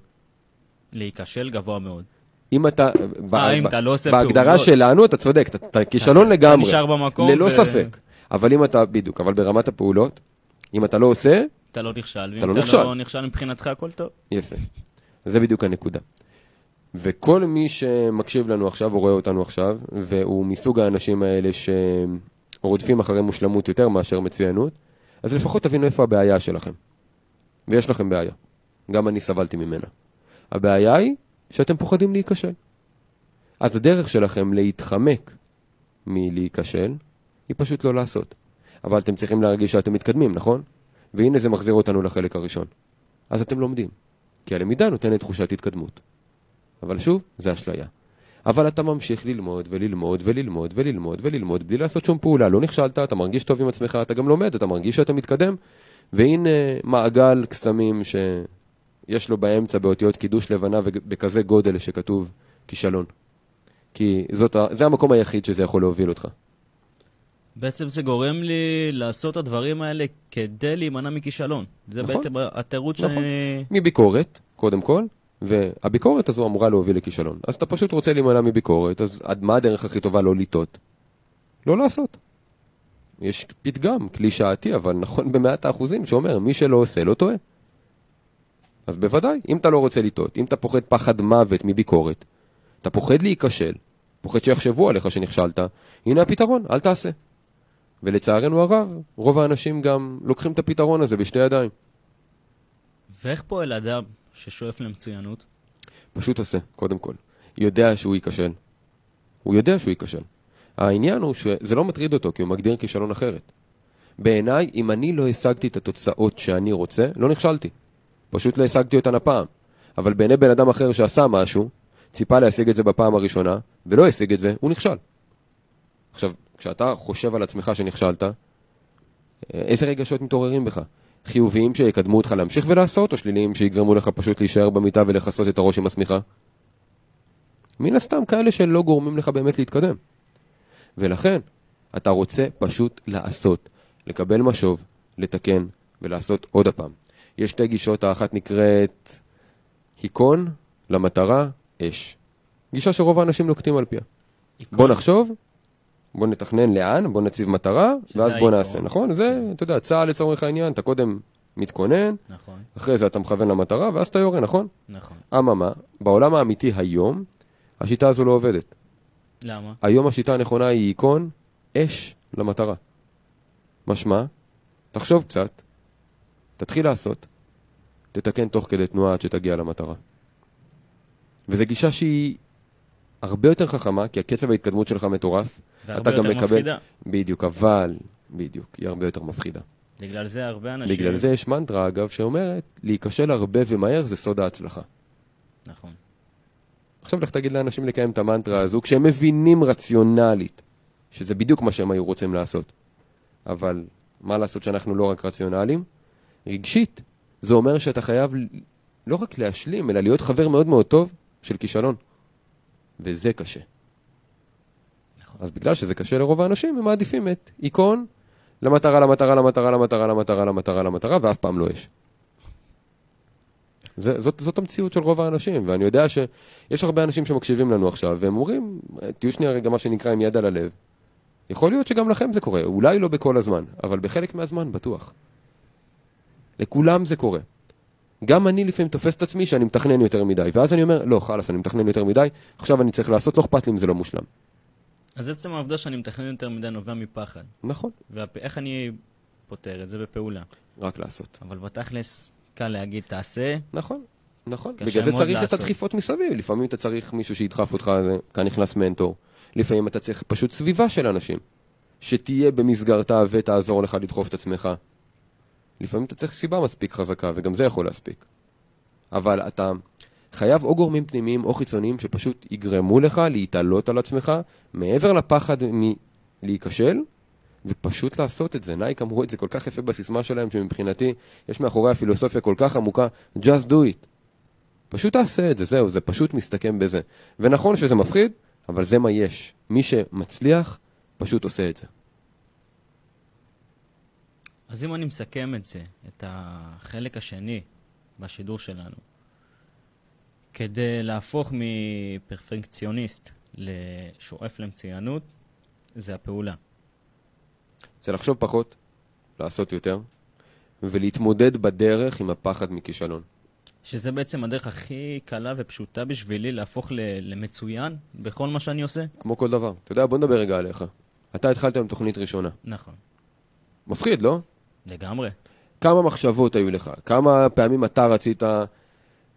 להיכשל גבוה מאוד. אם אתה... אה, אם אתה לא עושה בהגדרה פעולות. שלנו, אתה צודק, אתה- אתה כישלון לגמרי. נשאר במקום ללא ספק. אבל אם אתה, בדיוק, אבל ברמת הפעולות, אם אתה לא עושה, אתה לא נכשל, אתה ואם לא אתה. לא נכשל מבחינתך, הכל טוב. יפה. זה בדיוק הנקודה. וכל מי שמקשיב לנו עכשיו, או רואה אותנו עכשיו, והוא מסוג האנשים האלה שרודפים אחרי מושלמות יותר מאשר מצוינות, אז לפחות תבינו איפה הבעיה שלכם. ויש לכם בעיה. גם אני סבלתי ממנה. הבעיה היא שאתם פוחדים להיכשל. אז הדרך שלכם להתחמק מלהיכשל, היא פשוט לא לעשות. אבל אתם צריכים להרגיש שאתם מתקדמים, נכון? והנה זה מחזיר אותנו לחלק הראשון. אז אתם לומדים. כי הלמידה נותנת תחושת התקדמות. אבל שוב, זה אשליה. אבל אתה ממשיך ללמוד וללמוד וללמוד וללמוד וללמוד בלי לעשות שום פעולה. לא נכשלת, אתה מרגיש טוב עם עצמך, אתה גם לומד, אתה מרגיש שאתה מתקדם. והנה מעגל קסמים שיש לו באמצע באותיות קידוש לבנה ובכזה גודל שכתוב כישלון. כי זאת, זה המקום היחיד שזה יכול להוביל אותך. בעצם זה גורם לי לעשות את הדברים האלה כדי להימנע מכישלון. זה נכון. בעצם התירוץ נכון. שאני... מביקורת, קודם כל, והביקורת הזו אמורה להוביל לכישלון. אז אתה פשוט רוצה להימנע מביקורת, אז מה הדרך הכי טובה לא לטעות? לא לעשות. יש פתגם, קלישאתי, אבל נכון במאת האחוזים, שאומר, מי שלא עושה לא טועה. אז בוודאי, אם אתה לא רוצה לטעות, אם אתה פוחד פחד מוות מביקורת, אתה פוחד להיכשל, פוחד שיחשבו עליך שנכשלת, הנה הפתרון, אל תעשה. ולצערנו הרב, רוב האנשים גם לוקחים את הפתרון הזה בשתי ידיים. ואיך פועל אדם ששואף למצוינות? פשוט עושה, קודם כל. יודע שהוא ייכשל. הוא יודע שהוא ייכשל. העניין הוא שזה לא מטריד אותו, כי הוא מגדיר כישלון אחרת. בעיניי, אם אני לא השגתי את התוצאות שאני רוצה, לא נכשלתי. פשוט לא השגתי אותן הפעם. אבל בעיני בן אדם אחר שעשה משהו, ציפה להשיג את זה בפעם הראשונה, ולא השיג את זה, הוא נכשל. עכשיו, כשאתה חושב על עצמך שנכשלת, אה, איזה רגשות מתעוררים בך? חיוביים שיקדמו אותך להמשיך ולעשות, או שליליים שיגרמו לך פשוט להישאר במיטה ולכסות את הראש עם השמיכה? מן הסתם כאלה שלא גורמים לך באמת להתקדם. ולכן, אתה רוצה פשוט לעשות, לקבל משוב, לתקן ולעשות עוד הפעם. יש שתי גישות, האחת נקראת היכון, למטרה, אש. גישה שרוב האנשים נוקטים על פיה. בוא נחשוב, בוא נתכנן לאן, בוא נציב מטרה, ואז בוא. נעשה, נכון? זה, אתה יודע, צה"ל לצורך העניין, אתה קודם מתכונן, נכון, אחרי זה אתה מכוון למטרה, ואז אתה יורה, נכון? נכון. אממה, בעולם האמיתי היום, השיטה הזו לא עובדת. למה? היום השיטה הנכונה היא עיקון אש למטרה. משמע, תחשוב קצת, תתחיל לעשות, תתקן תוך כדי תנועה עד שתגיע למטרה. וזו גישה שהיא הרבה יותר חכמה, כי הקצב ההתקדמות שלך מטורף. והרבה אתה גם יותר מקבל- מפחידה. בדיוק, אבל, בדיוק, היא הרבה יותר מפחידה. בגלל זה הרבה אנשים... בגלל זה יש מנטרה, אגב, שאומרת, להיכשל הרבה ומהר זה סוד ההצלחה. נכון. עכשיו לך תגיד לאנשים לקיים את המנטרה הזו, כשהם מבינים רציונלית, שזה בדיוק מה שהם היו רוצים לעשות. אבל מה לעשות שאנחנו לא רק רציונליים? רגשית, זה אומר שאתה חייב לא רק להשלים, אלא להיות חבר מאוד מאוד טוב של כישלון. וזה קשה. נכון. אז בגלל שזה קשה לרוב האנשים, הם מעדיפים את עיקרון למטרה, למטרה, למטרה, למטרה, למטרה, למטרה, למטרה, ואף פעם לא יש. זה, זאת, זאת המציאות של רוב האנשים, ואני יודע שיש הרבה אנשים שמקשיבים לנו עכשיו, והם אומרים, תהיו שנייה רגע מה שנקרא עם יד על הלב. יכול להיות שגם לכם זה קורה, אולי לא בכל הזמן, אבל בחלק מהזמן בטוח. לכולם זה קורה. גם אני לפעמים תופס את עצמי שאני מתכנן יותר מדי, ואז אני אומר, לא, חלאס, אני מתכנן יותר מדי, עכשיו אני צריך לעשות, לא אכפת לי אם זה לא מושלם. אז עצם העובדה שאני מתכנן יותר מדי נובע מפחד. נכון, ואיך אני פותר את זה בפעולה? רק לעשות. אבל בתכלס, קל להגיד, תעשה, נכון, נכון. בגלל זה צריך את לעשות. הדחיפות מסביב. לפעמים אתה צריך מישהו שידחף אותך, כאן נכנס מנטור. לפעמים אתה צריך פשוט סביבה של אנשים, שתהיה במסגרתה ותעזור לך לדחוף את עצמך. לפעמים אתה צריך סיבה מספיק חזקה, וגם זה יכול להספיק. אבל אתה חייב או גורמים פנימיים או חיצוניים שפשוט יגרמו לך להתעלות על עצמך, מעבר לפחד מלהיכשל, ופשוט לעשות את זה. נייק אמרו את זה כל כך יפה בסיסמה שלהם, שמבחינתי יש מאחורי הפילוסופיה כל כך עמוקה, just do it. פשוט תעשה את זה, זהו, זה פשוט מסתכם בזה. ונכון שזה מפחיד, אבל זה מה יש. מי שמצליח, פשוט עושה את זה. אז אם אני מסכם את זה, את החלק השני בשידור שלנו, כדי להפוך מפרפקציוניסט לשואף למצוינות, זה הפעולה. זה לחשוב פחות, לעשות יותר, ולהתמודד בדרך עם הפחד מכישלון. שזה בעצם הדרך הכי קלה ופשוטה בשבילי להפוך ל- למצוין בכל מה שאני עושה. כמו כל דבר. אתה יודע, בוא נדבר רגע עליך. אתה התחלת עם תוכנית ראשונה. נכון, מפחיד, לא? לגמרי. כמה מחשבות היו לך? כמה פעמים אתה רצית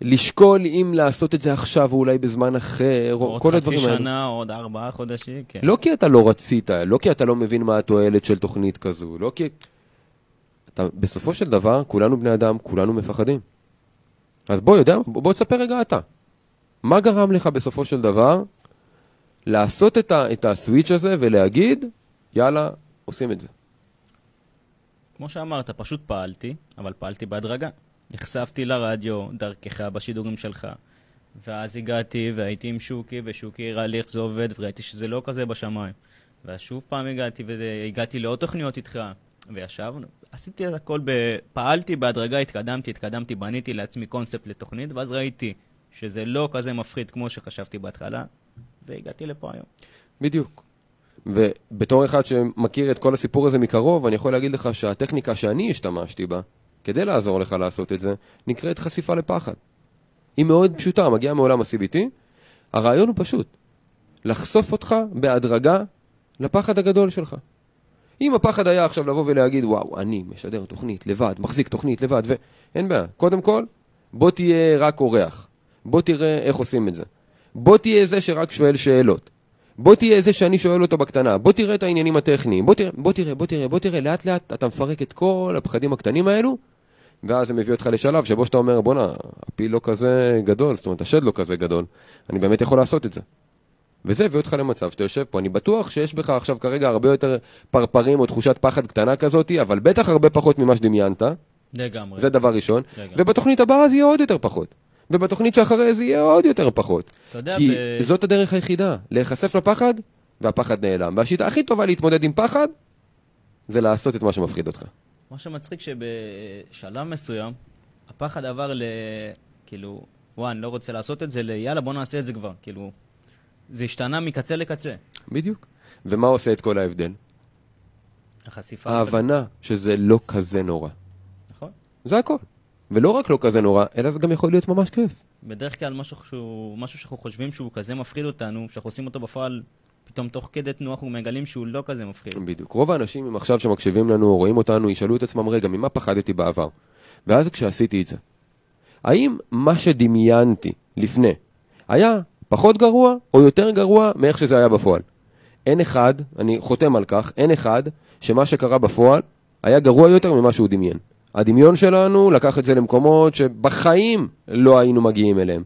לשקול אם לעשות את זה עכשיו או אולי בזמן אחר, או עוד כל חצי הדברים האלה? שנה, עוד ארבעה חודשים, כן. לא כי אתה לא רצית, לא כי אתה לא מבין מה התועלת של תוכנית כזו, לא כי... אתה, בסופו של דבר, כולנו בני אדם, כולנו מפחדים. אז בוא, יודע, בוא, בוא תספר רגע אתה. מה גרם לך בסופו של דבר לעשות את, ה, את הסוויץ' הזה ולהגיד, יאללה, עושים את זה. כמו שאמרת, פשוט פעלתי, אבל פעלתי בהדרגה. נחשפתי לרדיו, דרכך, בשידורים שלך. ואז הגעתי והייתי עם שוקי, ושוקי הראה לי איך זה עובד, וראיתי שזה לא כזה בשמיים. ואז שוב פעם הגעתי, והגעתי לעוד תוכניות איתך, וישבנו, עשיתי את הכל, ב... פעלתי בהדרגה, התקדמתי, התקדמתי, בניתי לעצמי קונספט לתוכנית, ואז ראיתי שזה לא כזה מפחיד כמו שחשבתי בהתחלה, והגעתי לפה היום. בדיוק. ובתור אחד שמכיר את כל הסיפור הזה מקרוב, אני יכול להגיד לך שהטכניקה שאני השתמשתי בה, כדי לעזור לך לעשות את זה, נקראת חשיפה לפחד. היא מאוד פשוטה, מגיעה מעולם ה-CBT. הרעיון הוא פשוט, לחשוף אותך בהדרגה לפחד הגדול שלך. אם הפחד היה עכשיו לבוא ולהגיד, וואו, אני משדר תוכנית לבד, מחזיק תוכנית לבד, ואין בעיה. קודם כל, בוא תהיה רק אורח. בוא תראה איך עושים את זה. בוא תהיה זה שרק שואל שאלות. בוא תהיה זה שאני שואל אותו בקטנה, בוא תראה את העניינים הטכניים, בוא תראה, בוא תראה, בוא תראה, בוא תראה, לאט לאט אתה מפרק את כל הפחדים הקטנים האלו, ואז זה מביא אותך לשלב שבו שאתה אומר, בואנה, הפיל לא כזה גדול, זאת אומרת, השד לא כזה גדול, אני באמת יכול לעשות את זה. וזה הביא אותך למצב שאתה יושב פה, אני בטוח שיש בך עכשיו כרגע הרבה יותר פרפרים או תחושת פחד קטנה כזאתי, אבל בטח הרבה פחות ממה שדמיינת, לגמרי. זה דבר ראשון, לגמרי. ובתוכנית הבאה זה יהיה עוד יותר פחות. ובתוכנית שאחרי זה יהיה עוד יותר פחות. אתה יודע, כי ב- זאת הדרך היחידה, להיחשף לפחד, והפחד נעלם. והשיטה הכי טובה להתמודד עם פחד, זה לעשות את מה שמפחיד אותך. מה שמצחיק שבשלב מסוים, הפחד עבר ל... כאילו, וואי, אני לא רוצה לעשות את זה, ל... יאללה, בוא נעשה את זה כבר. כאילו, זה השתנה מקצה לקצה. בדיוק. ומה עושה את כל ההבדל? החשיפה... ההבנה שזה לא כזה נורא. נכון. זה הכל. ולא רק לא כזה נורא, אלא זה גם יכול להיות ממש כיף. בדרך כלל משהו, שהוא, משהו שאנחנו חושבים שהוא כזה מפחיד אותנו, שאנחנו עושים אותו בפועל, פתאום תוך כדי תנועה אנחנו מגלים שהוא לא כזה מפחיד. בדיוק. רוב האנשים, אם עכשיו שמקשיבים לנו או רואים אותנו, ישאלו את עצמם, רגע, ממה פחדתי בעבר? ואז כשעשיתי את זה, האם מה שדמיינתי לפני היה פחות גרוע או יותר גרוע מאיך שזה היה בפועל? אין אחד, אני חותם על כך, אין אחד שמה שקרה בפועל היה גרוע יותר ממה שהוא דמיין. הדמיון שלנו לקח את זה למקומות שבחיים לא היינו מגיעים אליהם.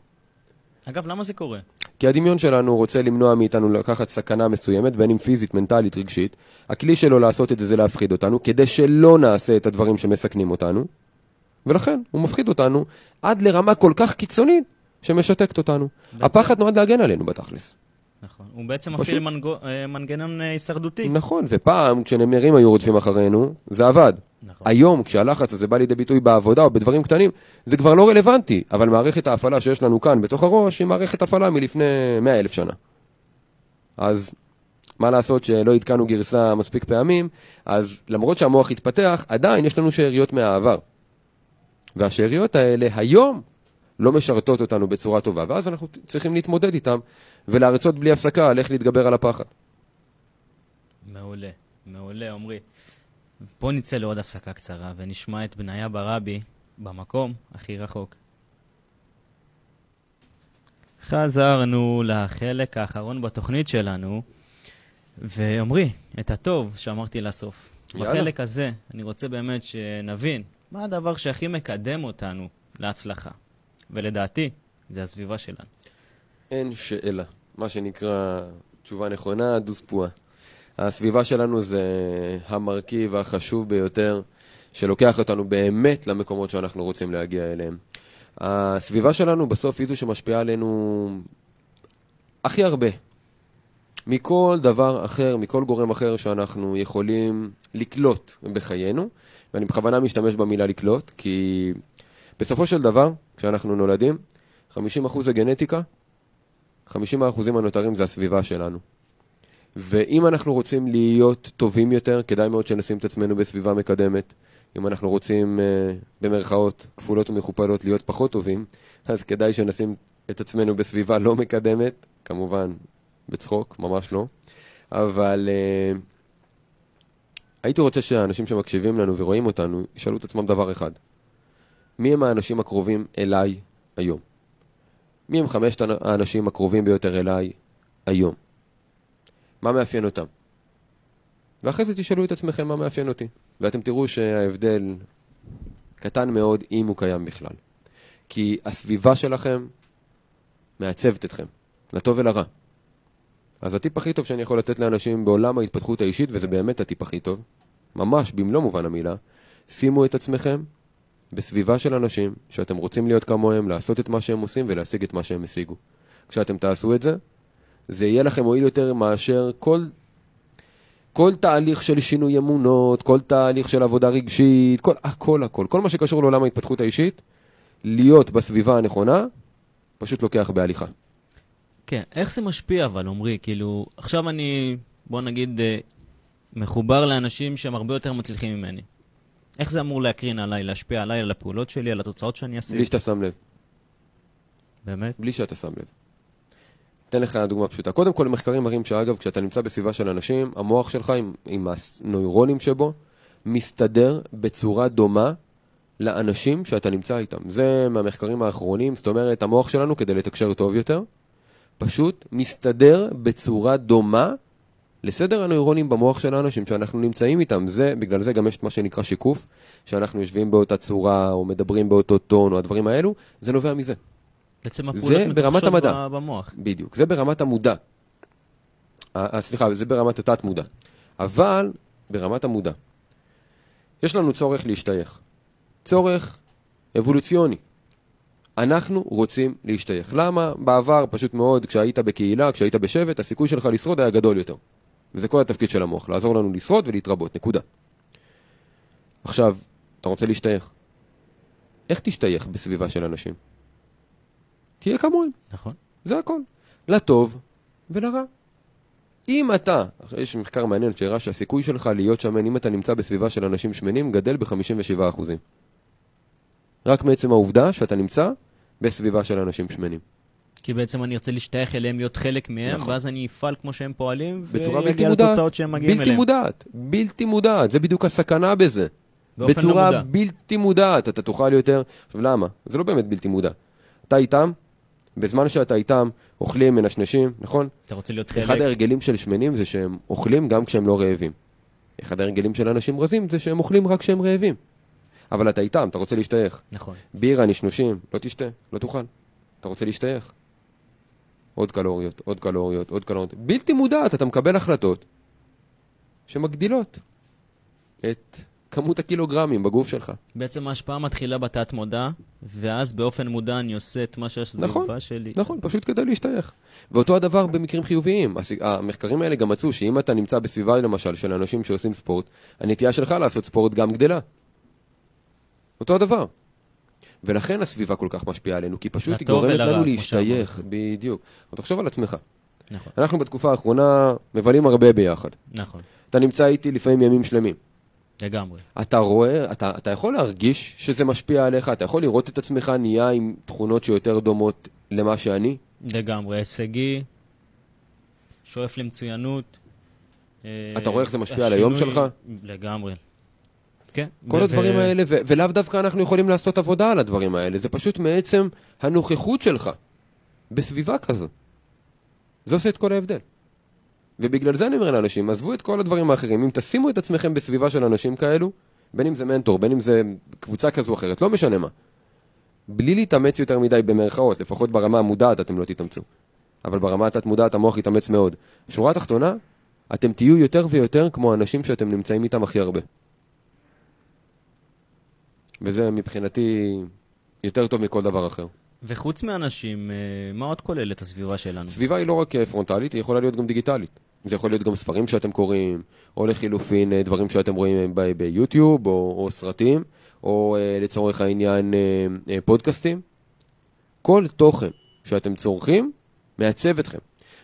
אגב, למה זה קורה? כי הדמיון שלנו רוצה למנוע מאיתנו לקחת סכנה מסוימת, בין אם פיזית, מנטלית, רגשית. הכלי שלו לעשות את זה זה להפחיד אותנו, כדי שלא נעשה את הדברים שמסכנים אותנו. ולכן, הוא מפחיד אותנו עד לרמה כל כך קיצונית, שמשתקת אותנו. בעצם- הפחד נועד להגן עלינו בתכלס. נכון. הוא בעצם פשוט- מפעיל מנגו- אה, מנגנון אה, הישרדותי. נכון, ופעם כשנמרים היו רודפים אחרינו, זה עבד. נכון. היום, כשהלחץ הזה בא לידי ביטוי בעבודה או בדברים קטנים, זה כבר לא רלוונטי, אבל מערכת ההפעלה שיש לנו כאן בתוך הראש היא מערכת הפעלה מלפני מאה אלף שנה. אז מה לעשות שלא עדכנו גרסה מספיק פעמים, אז למרות שהמוח התפתח, עדיין יש לנו שאריות מהעבר. והשאריות האלה היום לא משרתות אותנו בצורה טובה, ואז אנחנו צריכים להתמודד איתם ולהרצות בלי הפסקה על איך להתגבר על הפחד. מעולה, מעולה, עמרי. בוא נצא לעוד הפסקה קצרה ונשמע את בניה ברבי במקום הכי רחוק. חזרנו לחלק האחרון בתוכנית שלנו, ועמרי, את הטוב שאמרתי לסוף. יאללה. בחלק הזה אני רוצה באמת שנבין מה הדבר שהכי מקדם אותנו להצלחה. ולדעתי, זה הסביבה שלנו. אין שאלה. מה שנקרא תשובה נכונה, דוס פועה. הסביבה שלנו זה המרכיב החשוב ביותר שלוקח אותנו באמת למקומות שאנחנו רוצים להגיע אליהם. הסביבה שלנו בסוף היא זו שמשפיעה עלינו הכי הרבה. מכל דבר אחר, מכל גורם אחר שאנחנו יכולים לקלוט בחיינו, ואני בכוונה משתמש במילה לקלוט, כי בסופו של דבר, כשאנחנו נולדים, 50% זה גנטיקה, 50% הנותרים זה הסביבה שלנו. ואם אנחנו רוצים להיות טובים יותר, כדאי מאוד שנשים את עצמנו בסביבה מקדמת. אם אנחנו רוצים, אה, במרכאות כפולות ומכופלות, להיות פחות טובים, אז כדאי שנשים את עצמנו בסביבה לא מקדמת, כמובן בצחוק, ממש לא. אבל אה, הייתי רוצה שהאנשים שמקשיבים לנו ורואים אותנו, ישאלו את עצמם דבר אחד. מי הם האנשים הקרובים אליי היום? מי הם חמשת האנשים הקרובים ביותר אליי היום? מה מאפיין אותם? ואחרי זה תשאלו את עצמכם מה מאפיין אותי. ואתם תראו שההבדל קטן מאוד, אם הוא קיים בכלל. כי הסביבה שלכם מעצבת אתכם, לטוב ולרע. אז הטיפ הכי טוב שאני יכול לתת לאנשים בעולם ההתפתחות האישית, וזה באמת הטיפ הכי טוב, ממש במלוא מובן המילה, שימו את עצמכם בסביבה של אנשים שאתם רוצים להיות כמוהם, לעשות את מה שהם עושים ולהשיג את מה שהם השיגו. כשאתם תעשו את זה, זה יהיה לכם מועיל יותר מאשר כל, כל תהליך של שינוי אמונות, כל תהליך של עבודה רגשית, כל, הכל הכל, כל מה שקשור לעולם ההתפתחות האישית, להיות בסביבה הנכונה, פשוט לוקח בהליכה. כן, איך זה משפיע אבל, עמרי? כאילו, עכשיו אני, בוא נגיד, אה, מחובר לאנשים שהם הרבה יותר מצליחים ממני. איך זה אמור להקרין עליי, להשפיע עליי, על הפעולות שלי, על התוצאות שאני אשיג? בלי שאתה שם לב. באמת? בלי שאתה שם לב. אתן לך דוגמה פשוטה. קודם כל, מחקרים מראים שאגב, כשאתה נמצא בסביבה של אנשים, המוח שלך עם, עם הנוירונים שבו, מסתדר בצורה דומה לאנשים שאתה נמצא איתם. זה מהמחקרים האחרונים, זאת אומרת, המוח שלנו, כדי לתקשר טוב יותר, פשוט מסתדר בצורה דומה לסדר הנוירונים במוח של האנשים שאנחנו נמצאים איתם. זה, בגלל זה גם יש את מה שנקרא שיקוף, שאנחנו יושבים באותה צורה, או מדברים באותו טון, או הדברים האלו, זה נובע מזה. בעצם הפעולות מתרחשות במוח. בדיוק, זה ברמת המודע. סליחה, זה ברמת התת-מודע. אבל ברמת המודע. יש לנו צורך להשתייך. צורך אבולוציוני. אנחנו רוצים להשתייך. למה? בעבר, פשוט מאוד, כשהיית בקהילה, כשהיית בשבט, הסיכוי שלך לשרוד היה גדול יותר. וזה כל התפקיד של המוח, לעזור לנו לשרוד ולהתרבות, נקודה. עכשיו, אתה רוצה להשתייך. איך תשתייך בסביבה של אנשים? תהיה כמוהם. נכון? זה הכל. לטוב ולרע. אם אתה, עכשיו יש מחקר מעניין שהראה שהסיכוי שלך להיות שמן, אם אתה נמצא בסביבה של אנשים שמנים, גדל ב-57%. רק מעצם העובדה שאתה נמצא בסביבה של אנשים שמנים. כי בעצם אני ארצה להשתייך אליהם, להיות חלק מהם, נכון. ואז אני אפעל כמו שהם פועלים, בצורה בלתי מודעת. לתוצאות שהם מגיעים בלתי אליהם. מודעת, בלתי מודעת, זה בדיוק הסכנה בזה. לא בצורה מודע. בלתי מודעת, אתה תוכל יותר... עכשיו למה? זה לא באמת בלתי מודע. אתה איתם, בזמן שאתה איתם, אוכלים, מנשנשים, נכון? אתה רוצה להיות אחד חלק, ההרגלים של שמנים זה שהם אוכלים גם כשהם לא רעבים. אחד ההרגלים של אנשים רזים זה שהם אוכלים רק כשהם רעבים. אבל אתה איתם, אתה רוצה להשתייך. נכון. בירה, נשנושים, לא תשתה, לא תאכל. אתה רוצה להשתייך. עוד קלוריות, עוד קלוריות, עוד קלוריות. בלתי מודעת, אתה מקבל החלטות שמגדילות את כמות הקילוגרמים בגוף שלך. בעצם ההשפעה מתחילה בתת מודע, ואז באופן מודע אני עושה את מה שהסביבה נכון, שלי. נכון, פשוט כדי להשתייך. ואותו הדבר במקרים חיוביים. המחקרים האלה גם מצאו שאם אתה נמצא בסביבה, למשל, של אנשים שעושים ספורט, הנטייה שלך לעשות ספורט גם גדלה. אותו הדבר. ולכן הסביבה כל כך משפיעה עלינו, כי פשוט היא גורמת ולרע, לנו להשתייך. בדיוק. אבל תחשוב על עצמך. נכון, אנחנו בתקופה האחרונה מבלים הרבה ביחד. נכון, אתה נמצא איתי לפעמים ימים שלמים. לגמרי. אתה רואה, אתה, אתה יכול להרגיש שזה משפיע עליך, אתה יכול לראות את עצמך נהיה עם תכונות שיותר דומות למה שאני. לגמרי, הישגי, שואף למצוינות. אה, אתה רואה איך זה משפיע על היום השינוי- שלך? לגמרי. כן. כל ו- הדברים האלה, ו- ולאו דווקא אנחנו יכולים לעשות עבודה על הדברים האלה, זה פשוט מעצם הנוכחות שלך בסביבה כזו. זה עושה את כל ההבדל. ובגלל זה אני אומר לאנשים, עזבו את כל הדברים האחרים, אם תשימו את עצמכם בסביבה של אנשים כאלו, בין אם זה מנטור, בין אם זה קבוצה כזו או אחרת, לא משנה מה. בלי להתאמץ יותר מדי במרכאות, לפחות ברמה המודעת אתם לא תתאמצו. אבל ברמה התת-מודעת המוח יתאמץ מאוד. שורה התחתונה, אתם תהיו יותר ויותר כמו האנשים שאתם נמצאים איתם הכי הרבה. וזה מבחינתי יותר טוב מכל דבר אחר. וחוץ מאנשים, אה, מה עוד כולל את הסביבה שלנו? סביבה היא לא רק אה, פרונטלית, היא יכולה להיות גם דיגיטלית. זה יכול להיות גם ספרים שאתם קוראים, או לחילופין אה, דברים שאתם רואים ב- ביוטיוב, או, או סרטים, או לצורך העניין פודקאסטים. כל תוכן שאתם צורכים מעצב אתכם.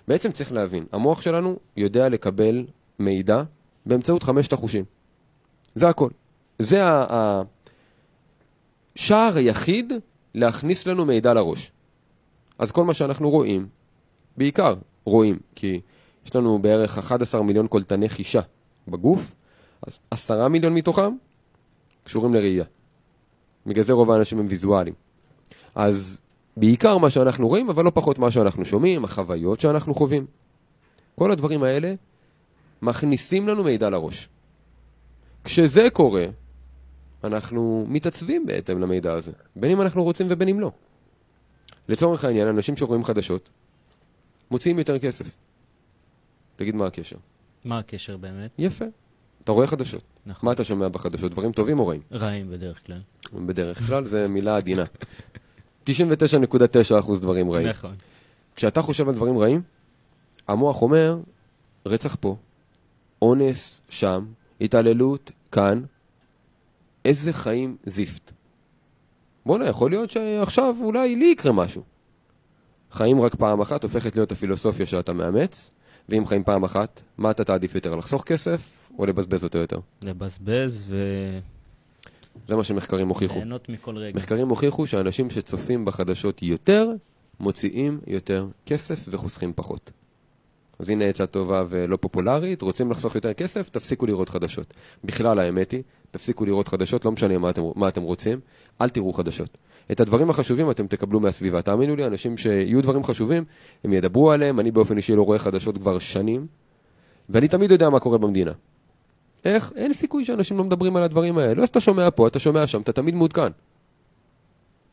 בעצם צריך להבין, המוח שלנו יודע לקבל מידע באמצעות חמשת החושים. זה הכל. זה ה- השער היחיד להכניס לנו מידע לראש. אז כל מה שאנחנו רואים, בעיקר רואים, כי יש לנו בערך 11 מיליון קולטני חישה בגוף, אז 10 מיליון מתוכם קשורים לראייה. בגלל זה רוב האנשים הם ויזואליים. אז בעיקר מה שאנחנו רואים, אבל לא פחות מה שאנחנו שומעים, החוויות שאנחנו חווים. כל הדברים האלה מכניסים לנו מידע לראש. כשזה קורה, אנחנו מתעצבים בהתאם למידע הזה, בין אם אנחנו רוצים ובין אם לא. לצורך העניין, אנשים שרואים חדשות, מוציאים יותר כסף. תגיד מה הקשר. מה הקשר באמת? יפה. אתה רואה חדשות. נכון. מה אתה שומע בחדשות? דברים טובים או רעים? רעים בדרך כלל. בדרך כלל זה מילה עדינה. 99.9% דברים רעים. נכון. כשאתה חושב על דברים רעים, המוח אומר, רצח פה, אונס שם, התעללות כאן, איזה חיים זיפט. בואנה, יכול להיות שעכשיו אולי לי יקרה משהו. חיים רק פעם אחת הופכת להיות הפילוסופיה שאתה מאמץ, ואם חיים פעם אחת, מה אתה תעדיף יותר, לחסוך כסף או לבזבז אותו יותר? לבזבז זה מה שמחקרים הוכיחו. וליהנות מכל רגע. מחקרים הוכיחו שאנשים שצופים בחדשות יותר, מוציאים יותר כסף וחוסכים פחות. אז הנה עצה טובה ולא פופולרית, רוצים לחסוך יותר כסף, תפסיקו לראות חדשות. בכלל, האמת היא, תפסיקו לראות חדשות, לא משנה מה אתם, מה אתם רוצים, אל תראו חדשות. את הדברים החשובים אתם תקבלו מהסביבה. תאמינו לי, אנשים שיהיו דברים חשובים, הם ידברו עליהם, אני באופן אישי לא רואה חדשות כבר שנים, ואני תמיד יודע מה קורה במדינה. איך? אין סיכוי שאנשים לא מדברים על הדברים האלה. לא שאתה שומע פה, אתה שומע שם, אתה תמיד מעודכן.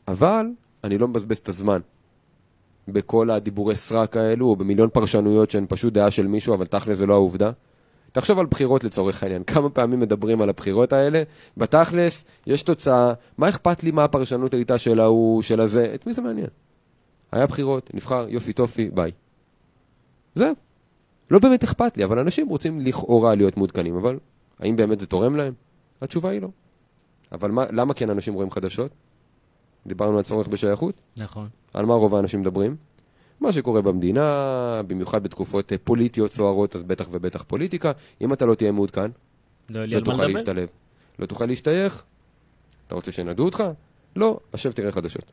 אבל אני לא מבזבז את הזמן בכל הדיבורי סרק האלו, או במיליון פרשנויות שהן פשוט דעה של מישהו, אבל תכל'ס זה לא העובדה. תחשוב על בחירות לצורך העניין, כמה פעמים מדברים על הבחירות האלה, בתכל'ס יש תוצאה, מה אכפת לי מה הפרשנות הייתה של ההוא, של הזה, את מי זה מעניין? היה בחירות, נבחר, יופי טופי, ביי. זהו. לא באמת אכפת לי, אבל אנשים רוצים לכאורה להיות מעודכנים, אבל האם באמת זה תורם להם? התשובה היא לא. אבל מה, למה כן אנשים רואים חדשות? דיברנו על צורך בשייכות? נכון. על מה רוב האנשים מדברים? מה שקורה במדינה, במיוחד בתקופות אה, פוליטיות סוערות, אז בטח ובטח פוליטיקה. אם אתה לא תהיה מעודכן, לא לא תוכל. להשתלב. לא תוכל להשתייך? אתה רוצה שינדו אותך? לא, עכשיו תראה חדשות.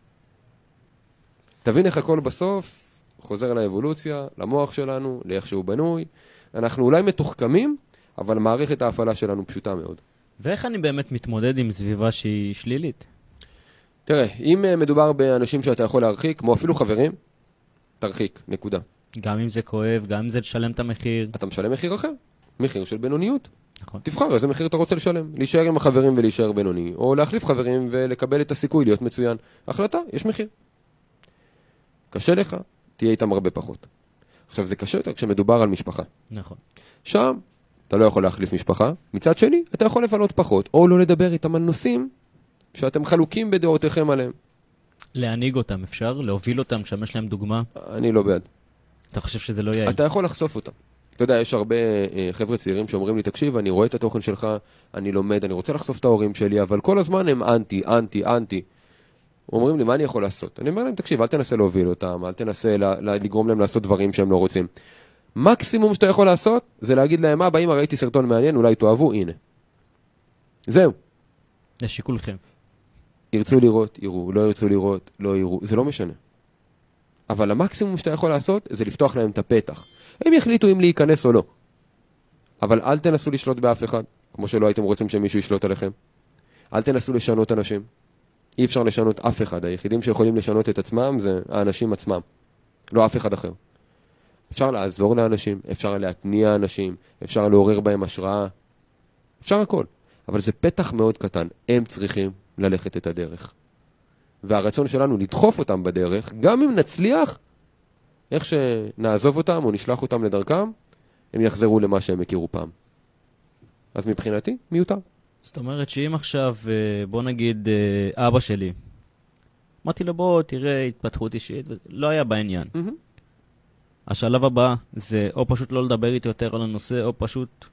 תבין איך הכל בסוף חוזר לאבולוציה, למוח שלנו, לאיך שהוא בנוי. אנחנו אולי מתוחכמים, אבל מערכת ההפעלה שלנו פשוטה מאוד. ואיך אני באמת מתמודד עם סביבה שהיא שלילית? תראה, אם אה, מדובר באנשים שאתה יכול להרחיק, כמו אפילו חברים, תרחיק, נקודה. גם אם זה כואב, גם אם זה לשלם את המחיר. אתה משלם מחיר אחר, מחיר של בינוניות. נכון. תבחר איזה מחיר אתה רוצה לשלם. להישאר עם החברים ולהישאר בינוני, או להחליף חברים ולקבל את הסיכוי להיות מצוין. החלטה, יש מחיר. קשה לך, תהיה איתם הרבה פחות. עכשיו, זה קשה יותר כשמדובר על משפחה. נכון. שם אתה לא יכול להחליף משפחה. מצד שני, אתה יכול לבלות פחות, או לא לדבר איתם על נושאים שאתם חלוקים בדעותיכם עליהם. להנהיג אותם אפשר? להוביל אותם, לשמש להם דוגמה? אני לא בעד. אתה חושב שזה לא יעיל? אתה יכול לחשוף אותם. אתה יודע, יש הרבה אה, חבר'ה צעירים שאומרים לי, תקשיב, אני רואה את התוכן שלך, אני לומד, אני רוצה לחשוף את ההורים שלי, אבל כל הזמן הם אנטי, אנטי, אנטי. אומרים לי, מה אני יכול לעשות? אני אומר להם, תקשיב, אל תנסה להוביל אותם, אל תנסה לגרום להם לעשות דברים שהם לא רוצים. מקסימום שאתה יכול לעשות, זה להגיד להם, אבא, אמא, ראיתי סרטון מעניין, אולי תאהבו, הנה. זהו. לשיקולכם. ירצו לראות, יראו, לא ירצו לראות, לא יראו, זה לא משנה. אבל המקסימום שאתה יכול לעשות זה לפתוח להם את הפתח. הם יחליטו אם להיכנס או לא. אבל אל תנסו לשלוט באף אחד, כמו שלא הייתם רוצים שמישהו ישלוט עליכם. אל תנסו לשנות אנשים. אי אפשר לשנות אף אחד, היחידים שיכולים לשנות את עצמם זה האנשים עצמם, לא אף אחד אחר. אפשר לעזור לאנשים, אפשר להתניע אנשים, אפשר לעורר בהם השראה, אפשר הכל. אבל זה פתח מאוד קטן, הם צריכים ללכת את הדרך. והרצון שלנו לדחוף אותם בדרך, גם אם נצליח, איך שנעזוב אותם או נשלח אותם לדרכם, הם יחזרו למה שהם הכירו פעם. אז מבחינתי, מיותר. זאת אומרת שאם עכשיו, אה, בוא נגיד, אה, אבא שלי, אמרתי לו, בוא, תראה התפתחות אישית, לא היה בעניין. השלב הבא זה או פשוט לא לדבר איתי יותר על הנושא, או פשוט...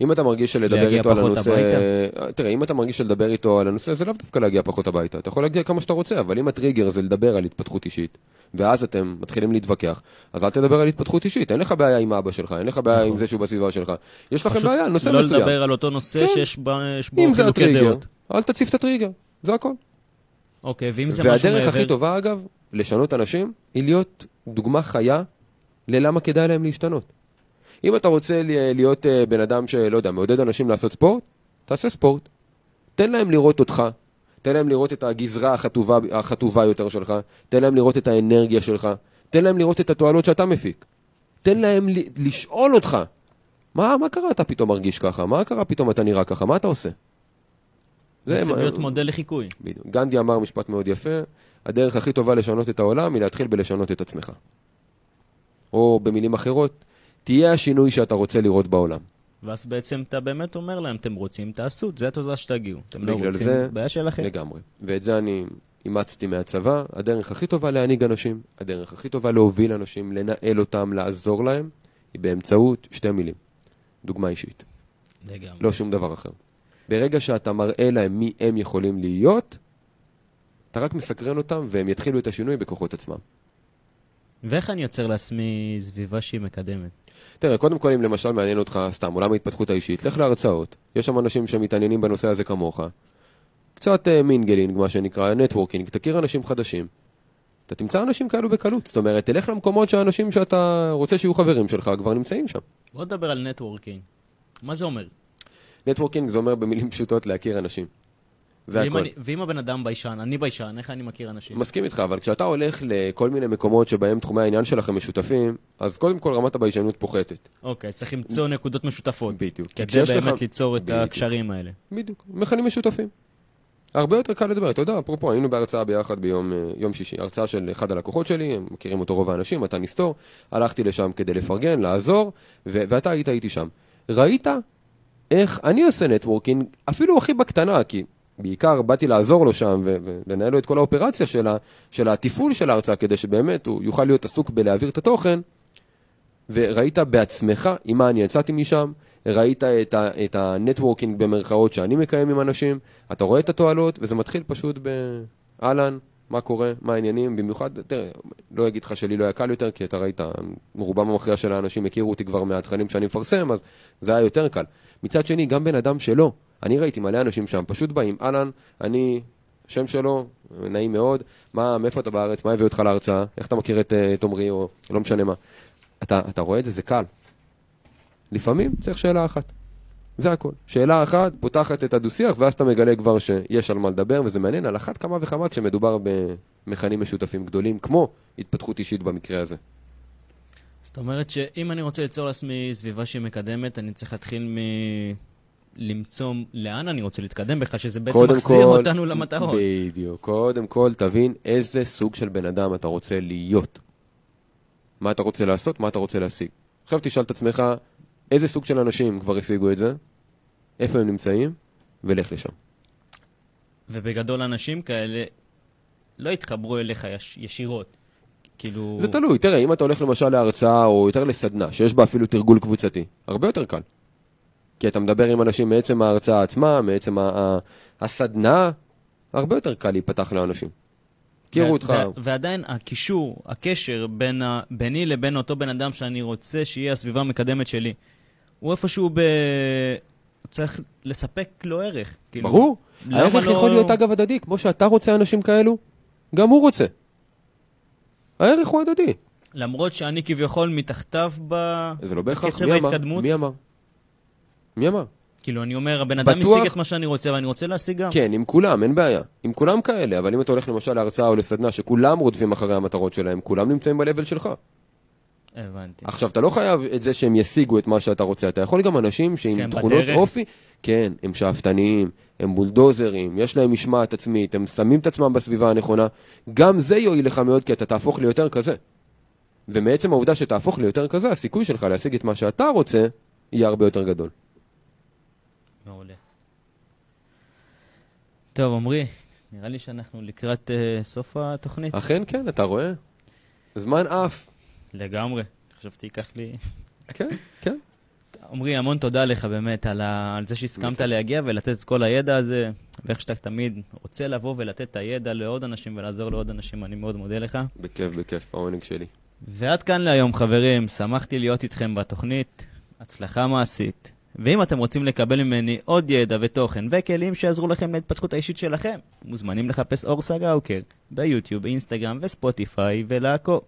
אם אתה מרגיש שלדבר איתו על הנושא... הביתה? תראה, אם אתה מרגיש שלדבר איתו על הנושא, זה לאו דווקא להגיע פחות הביתה. אתה יכול להגיע כמה שאתה רוצה, אבל אם הטריגר זה לדבר על התפתחות אישית, ואז אתם מתחילים להתווכח, אז אל תדבר על התפתחות אישית. אין לך בעיה עם אבא שלך, אין לך בעיה עם נכון. זה שהוא בסביבה שלך. יש לכם בעיה נושא לא מסוים. לדבר על אותו נושא כן. שיש בו אם זה חילוקי דעות. אל תציף את הטריגר, זה הכל. אוקיי, ואם זה משהו והדרך הכי מעבר... טובה, אגב, לשנות אנשים, היא להיות דוגמה חיה ללמה כדאי להם להשתנות. אם אתה רוצה ל- להיות אה, בן אדם שלא יודע, מעודד אנשים לעשות ספורט, תעשה ספורט. תן להם לראות אותך, תן להם לראות את הגזרה החטובה, החטובה יותר שלך, תן להם לראות את האנרגיה שלך, תן להם לראות את התועלות שאתה מפיק. תן להם ל- לשאול אותך, מה, מה קרה אתה פתאום מרגיש ככה? מה קרה פתאום אתה נראה ככה? מה אתה עושה? זה מה- להיות מודל לחיקוי. בדיוק. גנדי אמר משפט מאוד יפה, הדרך הכי טובה לשנות את העולם היא להתחיל בלשנות את עצמך. או במילים אחרות, תהיה השינוי שאתה רוצה לראות בעולם. ואז בעצם אתה באמת אומר להם, אתם רוצים, תעשו, זה התוצאה שתגיעו. אתם לא רוצים, זה- בעיה שלכם. לגמרי. ואת זה אני אימצתי מהצבא, הדרך הכי טובה להנהיג אנשים, הדרך הכי טובה להוביל אנשים, לנהל אותם, לעזור להם, היא באמצעות שתי מילים. דוגמה אישית. לגמרי. לא שום דבר אחר. ברגע שאתה מראה להם מי הם יכולים להיות, אתה רק מסקרן אותם והם יתחילו את השינוי בכוחות עצמם. ואיך אני יוצר לעצמי סביבה שהיא מקדמת? תראה, קודם כל, אם למשל מעניין אותך סתם עולם ההתפתחות האישית, לך להרצאות. יש שם אנשים שמתעניינים בנושא הזה כמוך. קצת uh, mingling, מה שנקרא, networking, תכיר אנשים חדשים. אתה תמצא אנשים כאלו בקלות. זאת אומרת, תלך למקומות שהאנשים שאתה רוצה שיהיו חברים שלך כבר נמצאים שם. בוא נדבר על networking. מה זה אומר? networking זה אומר במילים פשוטות להכיר אנשים. זהו זה הכל. אני- ואם הבן אדם ביישן, אני ביישן, איך אני מכיר אנשים? מסכים איתך, אבל כשאתה הולך לכל מיני מקומות שבהם תחומי העניין שלכם משותפים, אז קודם כל רמת הביישנות פוחתת. אוקיי, צריך למצוא נקודות משותפות. בדיוק. כדי באמת לך- ליצור את בדיוק. הקשרים האלה. בדיוק, מכנים משותפים. הרבה יותר קל לדבר, אתה יודע, אפרופו, היינו בהרצאה ביחד ביום אה, יום שישי, הרצאה של אחד הלקוחות שלי, הם מכירים אותו רוב האנשים, אתה נסתור, הלכתי לשם כדי לפרגן, לעזור, ו- ואתה היית איתי שם. ראית איך אני עושה נטוורקינג, אפילו הכי בקטנה, כי בעיקר באתי לעזור לו שם ולנהל לו את כל האופרציה של, ה- של התפעול של ההרצאה, כדי שבאמת הוא יוכל להיות עסוק בלהעביר את התוכן, וראית בעצמך עם מה אני יצאתי משם, ראית את, ה, את ה networking במרכאות שאני מקיים עם אנשים, אתה רואה את התועלות, וזה מתחיל פשוט באהלן, מה קורה, מה העניינים, במיוחד, תראה, לא אגיד לך שלי לא היה קל יותר, כי אתה ראית, רובם המכריע של האנשים הכירו אותי כבר מהתכנים שאני מפרסם, אז זה היה יותר קל. מצד שני, גם בן אדם שלא, אני ראיתי מלא אנשים שם, פשוט באים, אהלן, אני, שם שלו, נעים מאוד, מה, מאיפה אתה בארץ, מה הביא אותך להרצאה, איך אתה מכיר את אה, עומרי, או לא משנה מה. אתה, אתה רואה את זה, זה קל. לפעמים צריך שאלה אחת. זה הכל. שאלה אחת פותחת את הדו-שיח, ואז אתה מגלה כבר שיש על מה לדבר, וזה מעניין על אחת כמה וכמה כשמדובר במכנים משותפים גדולים, כמו התפתחות אישית במקרה הזה. זאת אומרת שאם אני רוצה ליצור לעצמי סביבה שהיא מקדמת, אני צריך להתחיל מ... למצוא לאן אני רוצה להתקדם בכלל, שזה בעצם מחזיר כל- אותנו למטרות. בדיוק. קודם כל, תבין איזה סוג של בן אדם אתה רוצה להיות. מה אתה רוצה לעשות, מה אתה רוצה להשיג. עכשיו תשאל את עצמך, איזה סוג של אנשים כבר השיגו את זה, איפה הם נמצאים, ולך לשם. ובגדול אנשים כאלה לא יתחברו אליך יש, ישירות. כאילו... זה תלוי, תראה, אם אתה הולך למשל להרצאה או יותר לסדנה, שיש בה אפילו תרגול קבוצתי, הרבה יותר קל. כי אתה מדבר עם אנשים מעצם ההרצאה עצמה, מעצם הסדנה, הרבה יותר קל להיפתח לאנשים. הכירו אותך, ועדיין הקישור, הקשר בין ה- ביני לבין אותו בן אדם שאני רוצה שיהיה הסביבה המקדמת שלי, הוא איפשהו ב... צריך לספק לו ערך. כאילו, ברור. הערך לא- יכול להיות אגב הדדי, כמו שאתה רוצה אנשים כאלו, גם הוא רוצה. הערך הוא הדדי. למרות שאני כביכול מתחתיו ב... זה לא בהכרח, מי אמר? ההתקדמות? מי אמר? מי אמר? כאילו, אני אומר, הבן אדם בטוח- השיג את מה שאני רוצה, ואני רוצה להשיג גם. כן, עם כולם, אין בעיה. עם כולם כאלה, אבל אם אתה הולך למשל להרצאה או לסדנה שכולם רודפים אחרי המטרות שלהם, כולם נמצאים ב-level שלך. הבנתי. עכשיו, אתה לא חייב את זה שהם ישיגו את מה שאתה רוצה, אתה יכול גם אנשים שעם תכונות בדרך. אופי, כן, הם שאפתניים, הם בולדוזרים, יש להם משמעת עצמית, הם שמים את עצמם בסביבה הנכונה, גם זה יועיל לך מאוד כי אתה תהפוך ליותר כזה. ומעצם העובדה שתהפוך ליותר כזה, הסיכוי שלך להשיג את מה שאתה רוצה, יהיה הרבה יותר גדול. מעולה. טוב, עמרי, נראה לי שאנחנו לקראת uh, סוף התוכנית. אכן כן, אתה רואה? זמן עף. לגמרי. חשבתי ייקח לי... כן, כן. עמרי, המון תודה לך באמת על, ה... על זה שהסכמת להגיע ולתת את כל הידע הזה, ואיך שאתה תמיד רוצה לבוא ולתת את הידע לעוד אנשים ולעזור לעוד אנשים, אני מאוד מודה לך. בכיף, בכיף, העונג שלי. ועד כאן להיום, חברים. שמחתי להיות איתכם בתוכנית. הצלחה מעשית. ואם אתם רוצים לקבל ממני עוד ידע ותוכן וכלים שיעזרו לכם להתפתחות האישית שלכם, מוזמנים לחפש אור סגאוקר ביוטיוב, אינסטגרם וספוטיפיי ולעקוב.